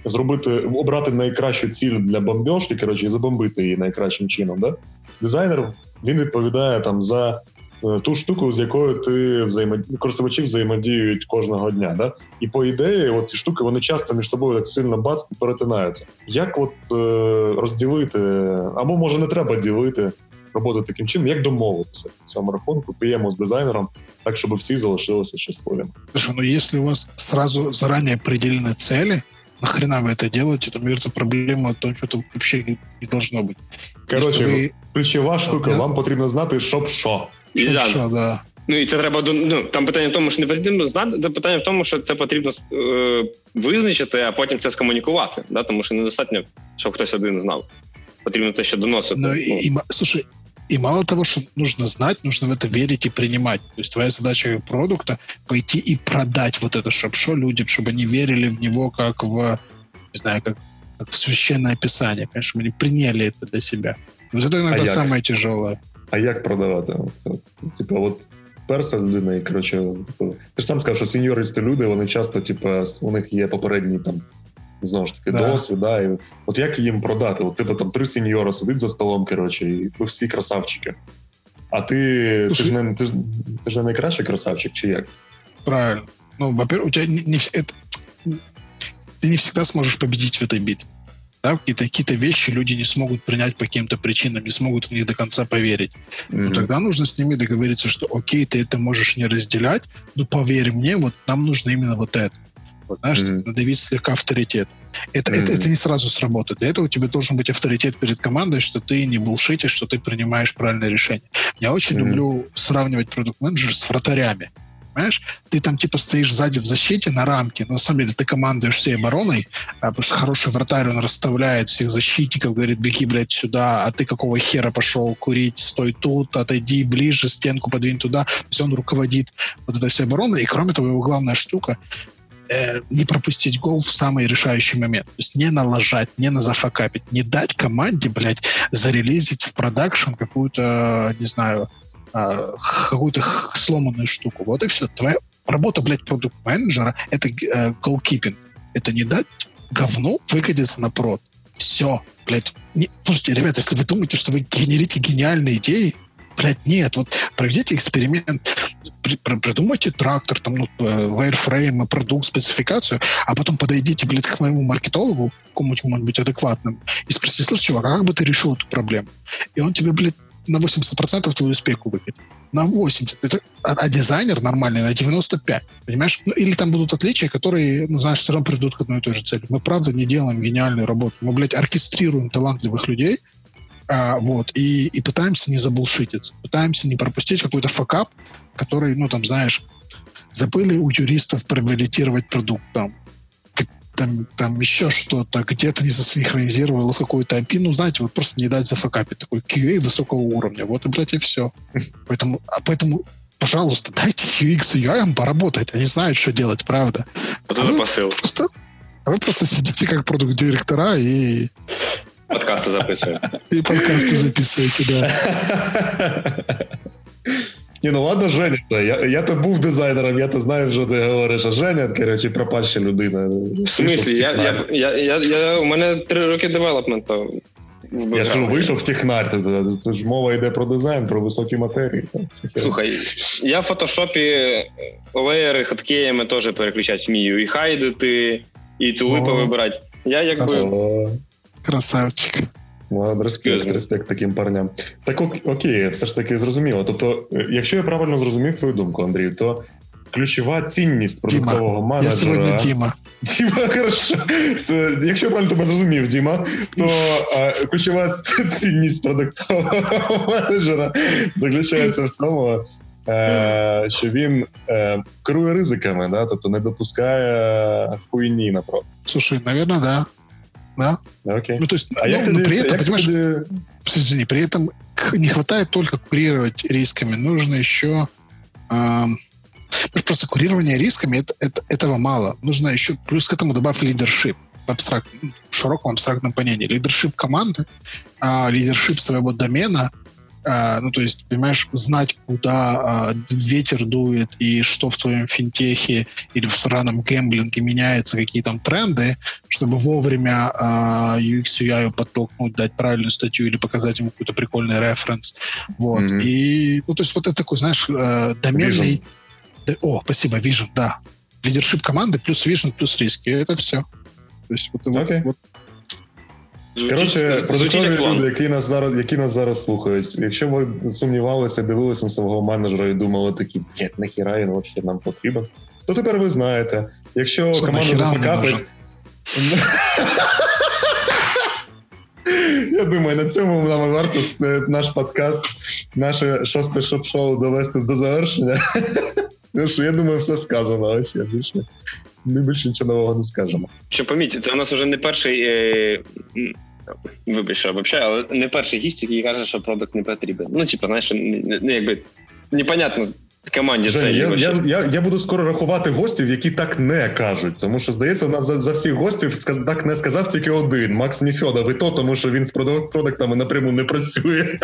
зробити обрати найкращу ціль для бомбьошки, коротше, і забомбити її найкращим чином. Да? Дизайнер він відповідає там за е, ту штуку, з якою ти взаємод... користувачі взаємодіють кожного дня. Да? І по ідеї, оці штуки вони часто між собою так сильно бац перетинаються. Як от е, розділити, або може не треба ділити роботу таким чином, як домовитися в цьому рахунку, п'ємо з дизайнером, так щоб всі залишилися щасливими. Ну, якщо у вас сразу заранее определены цели, нахрена вы это делаете, то, мне кажется, проблема то, что это вообще не должно быть. Короче, ви... ключова штука, я... вам потрібно знати, щоб що. Щоб що, да. Ну і це треба ну, там питання в тому, що не потрібно знати. Це питання в тому, що це потрібно е, визначити, а потім це скомунікувати. Да? Тому що недостатньо, щоб хтось один знав. Потрібно це ще доносити. Ну, і, і, слушай, и мало того, что нужно знать, нужно в это верить и принимать. То есть твоя задача продукта — пойти и продать вот это шопшо людям, чтобы они верили в него как в, не знаю, как, как в священное писание, понимаешь, чтобы они приняли это для себя. Вот это иногда а самое тяжелое. А як продавати? Типа, от перша людина, і коротше, типу, ти ж сам сказав, що сеньористи люди, вони часто, типу, у них є попередні там знову ж таки да. досвід. Да, і От як їм продати? От типу там три сеньора сидить за столом, коротше, і ви всі красавчики. А ти, Слушай, ти, ж не, ти, ти ж не найкращий красавчик, чи як? Правильно. Ну, во-первых, у тебя не, не, это, ты не всегда сможешь победить в этой битве. Да, какие-то, какие-то вещи люди не смогут принять по каким-то причинам, не смогут в них до конца поверить. Mm-hmm. Но тогда нужно с ними договориться, что окей, ты это можешь не разделять, но поверь мне, вот нам нужно именно вот это. Знаешь, mm-hmm. надавить слегка авторитет. Это, mm-hmm. это, это не сразу сработает. Для этого у тебя должен быть авторитет перед командой, что ты не булшитишь, что ты принимаешь правильное решение. Я очень mm-hmm. люблю сравнивать продукт-менеджер с вратарями. Понимаешь? Ты там типа стоишь сзади в защите на рамке, но на самом деле ты командуешь всей обороной, а, потому что хороший вратарь, он расставляет всех защитников, говорит, беги, блядь, сюда, а ты какого хера пошел курить, стой тут, отойди ближе, стенку подвинь туда. То есть он руководит вот этой всей обороной, и кроме того, его главная штука э, не пропустить гол в самый решающий момент. То есть не налажать, не на зафакапить, не дать команде, блядь, зарелизить в продакшн какую-то, не знаю, э, какую-то сломанную штуку. Вот и все. Твоя работа, блядь, продукт-менеджера — это э, голкипинг. Это не дать говну выкатиться на прод. Все, блядь. Не... Слушайте, ребята, если вы думаете, что вы генерите гениальные идеи, блядь, нет, вот проведите эксперимент, при, при, придумайте трактор, там, ну, wireframe, э, продукт, спецификацию, а потом подойдите, блядь, к моему маркетологу, кому-нибудь, быть, адекватным, и спросите, слушай, чувак, а как бы ты решил эту проблему? И он тебе, блядь, на 80% твою спеку выкатит. На 80. Это, а, а дизайнер нормальный на 95. Понимаешь? Ну, или там будут отличия, которые, ну, знаешь, все равно придут к одной и той же цели. Мы, правда, не делаем гениальную работу. Мы, блядь, оркестрируем талантливых людей, а, вот, и, и пытаемся не забулшититься, пытаемся не пропустить какой-то факап, который, ну, там, знаешь, забыли у юристов провалидировать продукт, там, там, там еще что-то, где-то не засинхронизировалось какой-то API, ну, знаете, вот просто не дать зафакапить такой QA высокого уровня, вот и, блядь, и все. Поэтому, а поэтому пожалуйста, дайте UX и UI поработать, они знают, что делать, правда. Вот а это посыл. Просто, а вы просто сидите как продукт-директора и Подкасты записываю. И подкасты записываете, да. Ні, ну ладно, Женя, я я то був дизайнером, я то знаю, що ти говориш, а Женя, коротше, пропаща людина. В смислі? Я, я, я, я, я, У мене три роки девелопменту. Я ж кажу, вийшов в технар, тут ж мова йде про дизайн, про високі матерії. Слухай, я в фотошопі леєри хаткеями теж переключати вмію. І хайдити, і тули повибирати. Я якби. Красавчик. Ну, респект, респект таким парням. Так окей, все ж таки зрозуміло. Тобто, е, якщо я правильно зрозумів твою думку, Андрію, то ключова цінність продуктового Діма. менеджера... Я сьогодні Діма. Діма, хорошо. Якщо я правильно тебе зрозумів, Діма, то а, ключова цінність продуктового менеджера заключається в тому, е, що він е, керує ризиками, да? тобто не допускає хуйні напроти. Слушай, наверное, да. Да? Окей. Ну, то есть, а ну, но при этом, понимаешь, тебе... извини, при этом не хватает только курировать рисками, нужно еще... Э, просто курирование рисками это, это, этого мало. Нужно еще, плюс к этому добавь лидершип в, абстракт, в широком абстрактном понятии. Лидершип команды, э, лидершип своего домена — а, ну, то есть, понимаешь, знать, куда а, ветер дует и что в твоем финтехе или в сраном гэмблинге меняются, какие там тренды, чтобы вовремя а, UX, UI подтолкнуть, дать правильную статью или показать ему какой-то прикольный референс. Вот. Mm-hmm. И, ну, то есть, вот это такой, знаешь, э, доменный... Vision. О, спасибо, Vision, да. Лидершип команды плюс Vision плюс риски. Это все. То есть, вот, okay. вот, Коротше, продуктові люди, які нас зараз які нас зараз слухають. Якщо ви сумнівалися, дивилися на свого менеджера і думали такі, блядь, нахіра він взагалі нам потрібен, то тепер ви знаєте. Якщо Що, команда зафакапить... Я думаю, на цьому нам варто наш подкаст, наше шосте шоп-шоу довести до завершення. Тому що я думаю, все сказано. Ще більше. Ми більше нічого нового не скажемо. Що поміть, це у нас вже не перший е, Вибач, що обобщаю, але не перший гість, який каже, що продукт не потрібен. Ну, типу, знаєш, ну, якби непонятно. Команді Жень, це я, я я, я, буду скоро рахувати гостів, які так не кажуть. Тому що, здається, у нас за за всіх гостів так не сказав тільки один Макс Ніфьодов. І то, тому що він з продуктами напряму не працює.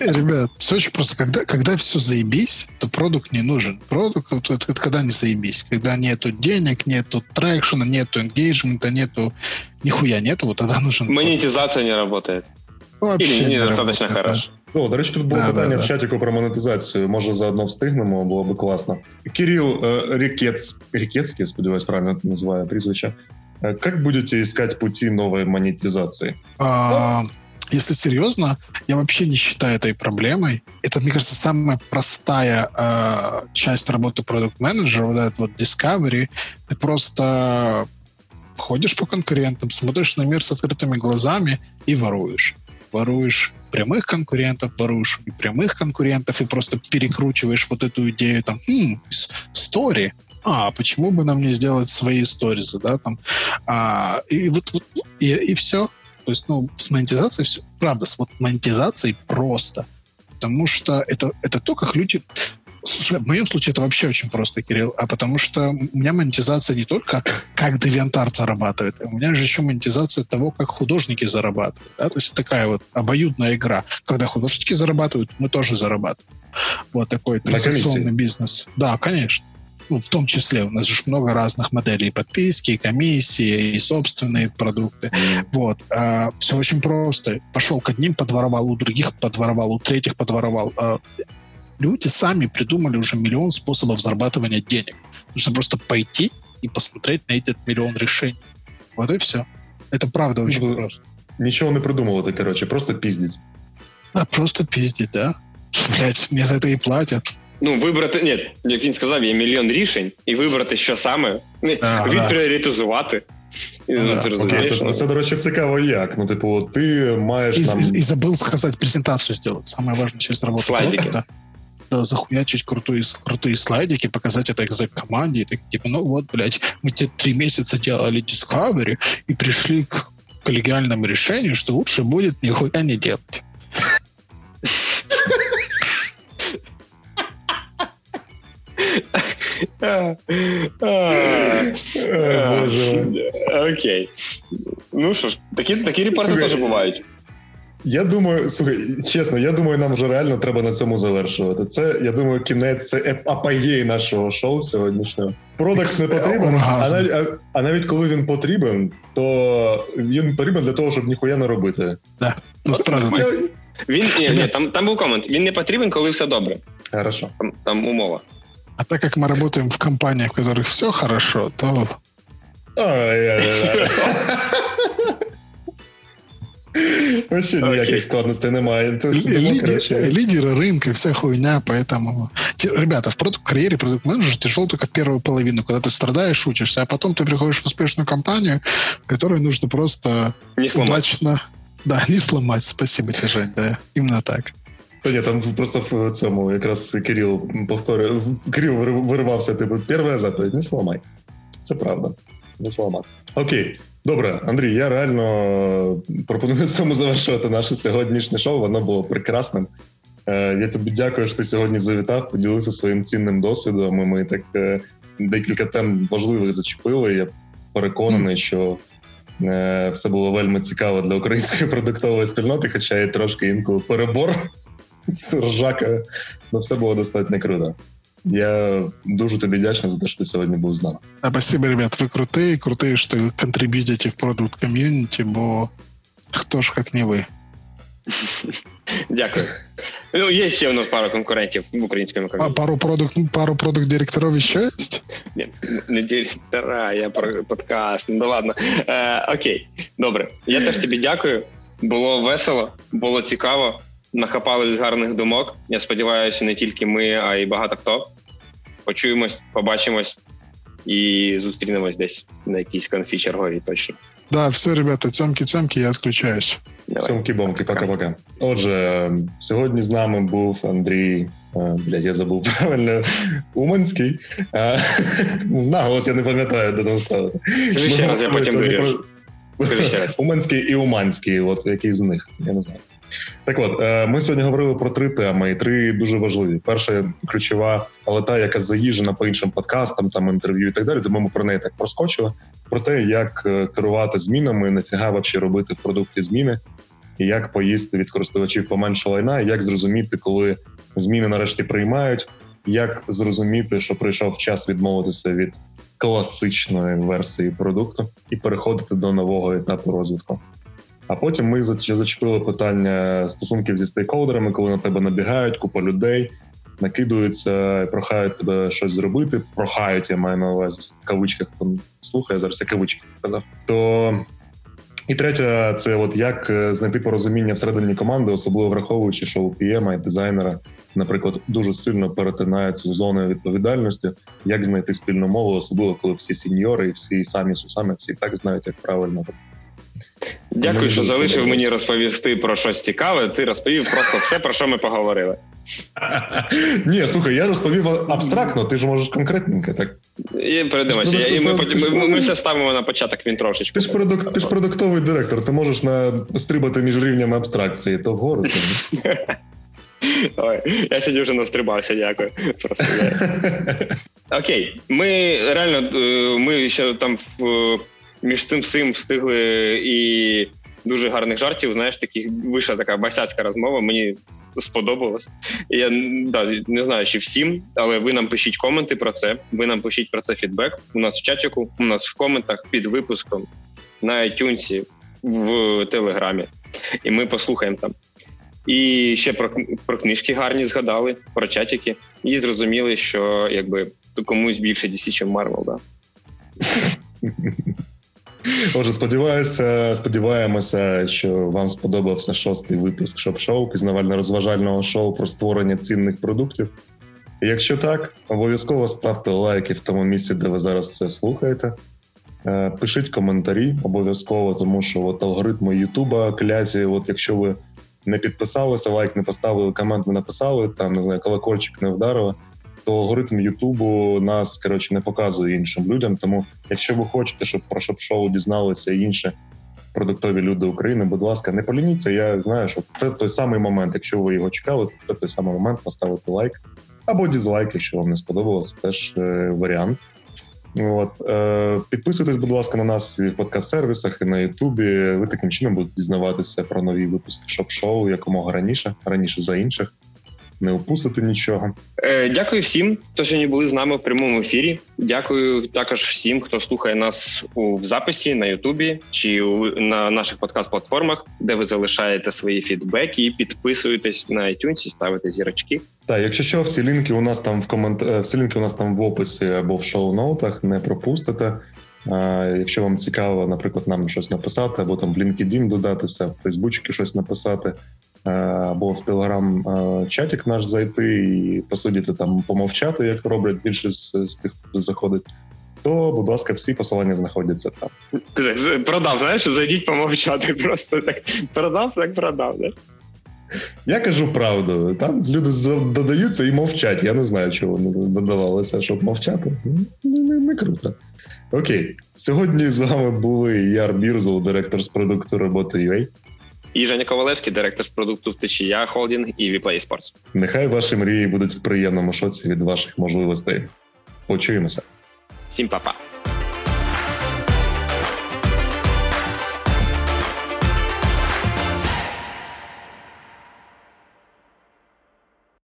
Ребят, все очень просто. Когда, когда все заебись, то продукт не нужен. Продукт это, это когда не заебись. Когда нету денег, нету трекшена, нету энгейджмента, нету нихуя нету, вот тогда нужен. Монетизация не работает. Вообще Или не, не достаточно хорошо. О, до речі, тут було да, питання да, в чатіку про монетизацію. Може, заодно встигнемо, було би класно. Кирилл э, Рикец, Рикецкий, сподіваюсь, правильно называю прізвище. Э, как будете искать пути новой монетизации? А, если серьезно, я вообще не считаю этой проблемой. Это, мне кажется, самая простая э, часть работы продукт-менеджера, вот этот вот discovery. Ты просто ходишь по конкурентам, смотришь на мир с открытыми глазами и воруешь. Воруешь прямых конкурентов, воруешь и прямых конкурентов и просто перекручиваешь вот эту идею там, хм, story, а почему бы нам не сделать свои сторизы, да, там, а, и вот, вот и, и все. То есть, ну, с монетизацией все, правда, с вот монетизацией просто, потому что это, это то, как люди Слушай, в моем случае это вообще очень просто, Кирилл, а потому что у меня монетизация не только как DeviantArt зарабатывает, у меня же еще монетизация того, как художники зарабатывают. Да? То есть такая вот обоюдная игра. Когда художники зарабатывают, мы тоже зарабатываем. Вот такой транзакционный бизнес. Да, конечно. Ну, в том числе у нас же много разных моделей подписки, и комиссии, и собственные продукты. Mm. Вот. А, все очень просто. Пошел к одним, подворовал, у других подворовал, у третьих подворовал. А, люди сами придумали уже миллион способов зарабатывания денег. Нужно просто пойти и посмотреть на этот миллион решений. Вот и все. Это правда очень ну, просто. Ничего не придумал это, короче, просто пиздить. Да, просто пиздить, да. Блять, мне за это и платят. Ну, вибрати, ні, як він сказав, є мільйон рішень, і вибрати, що саме, да, відпріоритизувати. Да. Окей, це, це, це, до речі, цікаво як. Ну, типу, ти маєш. І, нам... і, і забыл сказать презентацию сделать. Самая важная часть работы. Слайдики. Да захуячить крутые, крутые слайдики, показать это экзек-команде, и так, типа, ну вот, блядь, мы те три месяца делали Discovery и пришли к коллегиальному решению, что лучше будет нихуя не делать. Окей. Ну що ж, такі репорти теж бувають. Я думаю, слухай, чесно, я думаю, нам вже реально треба на цьому завершувати. Це я думаю, кінець це апогей нашого шоу сьогоднішнього. Продакт не потрібен, а навіть, а, а навіть коли він потрібен, то він потрібен для того, щоб ніхуя не робити. Да, Справді. Він ні, ні, там там був комент. Він не потрібен, коли все добре. Хорошо. Там, там умова. А так как мы работаем в компаниях, в которых все хорошо, то... Вообще ніяких складностей немає. Лидеры рынка, вся хуйня, поэтому... Ребята, в продукт карьере продукт менеджер тяжело только в первую половину, когда ты страдаешь, учишься, а потом ты приходишь в успешную компанию, которую нужно просто не удачно... Да, не сломать. Спасибо тебе, Жень, да, именно так. Та ні, там просто в цьому якраз Кирил повторює, Кирил виривався, типу, перша заповідь, не сломай. Це правда. не зламати. Окей, Добре, Андрій. Я реально пропоную цьому завершувати наше сьогоднішнє шоу. Воно було прекрасним. Е, я тобі дякую, що ти сьогодні завітав, поділився своїм цінним досвідом. Ми так е, декілька тем важливих зачепили. Я переконаний, що е, все було вельми цікаво для української продуктової спільноти, хоча і трошки інколи перебор з ржакою, але все було достатньо круто. Я дуже тобі вдячний за те, що ти сьогодні був з нами. Спасибо, ребят. Ви крутые, крутые, що контрибьютите в продукт ком'юніті, бо хто ж як не ви. Дякую. Ну, Є ще у нас пару конкурентів в українському ком'юніті. А пару продукт пару продукт директорів ще є? Ні, не директора, я про подкаст. Ну ладно. Е, Окей, добре. Я теж тобі дякую. Було весело, було цікаво. Нахапались гарних думок. Я сподіваюся, не тільки ми, а й багато хто. Почуємось, побачимось і зустрінемось десь на якійсь конфі черговій точно. Да, все, ребята, цьомки-цьомки, я відключаюсь. Цьомки-бомки, пока-пока. Отже, сьогодні з нами був Андрій. Блядь, я забув правильно Уманський. Наголос я не пам'ятаю, де там ставити. Скажи ще раз, я потім вирішу. Уманський і Уманський, от який з них, я не знаю. Так от, ми сьогодні говорили про три теми, і три дуже важливі. Перша ключова, але та, яка заїжджена по іншим подкастам, там інтерв'ю і так далі. Тому ми про неї так проскочили. Про те, як е, керувати змінами, нафіга вообще робити в продукті зміни, і як поїсти від користувачів поменше лайна, і як зрозуміти, коли зміни нарешті приймають, як зрозуміти, що прийшов час відмовитися від класичної версії продукту і переходити до нового етапу розвитку. А потім ми зачепили питання стосунків зі стейкхолдерами, коли на тебе набігають купа людей, накидуються, прохають тебе щось зробити. Прохають, я маю на увазі в кавичках там слухає зараз. Я кавички казав. То і третє, це от як е, знайти порозуміння всередині команди, особливо враховуючи, що у PM і дизайнера, наприклад, дуже сильно перетинаються зони відповідальності, як знайти спільну мову, особливо коли всі сеньори всі самі сусами, всі так знають, як правильно Дякую, що залишив мені розповісти про щось цікаве. Ти розповів просто все, про що ми поговорили. Ні, слухай, я розповів абстрактно, ти ж можеш конкретненько, так? І передимося. Я, і ми, ми, ми, все ставимо на початок він трошечки. Ти ж продук, ти ж продуктовий директор, ти можеш на стрибати між рівнями абстракції, то вгору. Ой, Я сьогодні вже настрибався, дякую. Просто, Окей, ми реально е, ми ще там в між цим всім встигли і дуже гарних жартів. Знаєш, таких вийшла така басяцька розмова. Мені сподобалось. Я да, не знаю, чи всім, але ви нам пишіть коменти про це. Ви нам пишіть про це фідбек. У нас в чатіку, у нас в коментах під випуском на iTunes, в Телеграмі, і ми послухаємо там. І ще про про книжки гарні згадали, про чатики, і зрозуміли, що якби комусь більше DC, чим Марвел, да. Отже, сподіваюся, сподіваємося, що вам сподобався шостий випуск шоп-шоу, пізнавально-розважального шоу про створення цінних продуктів. якщо так, обов'язково ставте лайки в тому місці, де ви зараз це слухаєте. Е, пишіть коментарі обов'язково, тому що от алгоритми Ютуба кляті, от якщо ви не підписалися, лайк не поставили, комент не написали, там не знаю, колокольчик не вдарили то алгоритм Ютубу нас коротше не показує іншим людям. Тому, якщо ви хочете, щоб про шоп-шоу дізналися інші продуктові люди України, будь ласка, не полініться. Я знаю, що це той самий момент. Якщо ви його чекали, то це той самий момент поставити лайк або дізлайк, якщо вам не сподобалося, теж е, варіант. От е, підписуйтесь, будь ласка, на нас в подкаст-сервісах і на Ютубі. Ви таким чином будете дізнаватися про нові випуски шоп-шоу якомога раніше, раніше за інших не опустити нічого. Е, Дякую всім, хто сьогодні були з нами в прямому ефірі. Дякую також всім, хто слухає нас у в записі на Ютубі чи у, на наших подкаст-платформах, де ви залишаєте свої фідбеки і підписуєтесь на iTunes, ставите зірочки. Так, якщо що, всі лінки у нас там в комент... Е, всі лінки у нас там в описі або в шоу-ноутах, не пропустите. А, Якщо вам цікаво, наприклад, нам щось написати, або там в LinkedIn додатися, в Фейсбучки щось написати. Е, або в телеграм-чатик наш зайти і посидіти там, помовчати, як роблять більшість з тих, хто заходить. То, будь ласка, всі посилання знаходяться там. Продав, знаєш, зайдіть помовчати. Просто так продав, так продав. Не? Я кажу правду. Там люди додаються і мовчать. Я не знаю, чого вони додавалося, щоб мовчати. Не, не, не круто. Окей, сьогодні з вами були Яр Бірзов, директор з продукту роботи UA. І Женя Ковалевський, директор з продукту Течія Холдінг і Vplay Sports. Нехай ваші мрії будуть в приємному шоці від ваших можливостей. Почуємося. Всім па-па.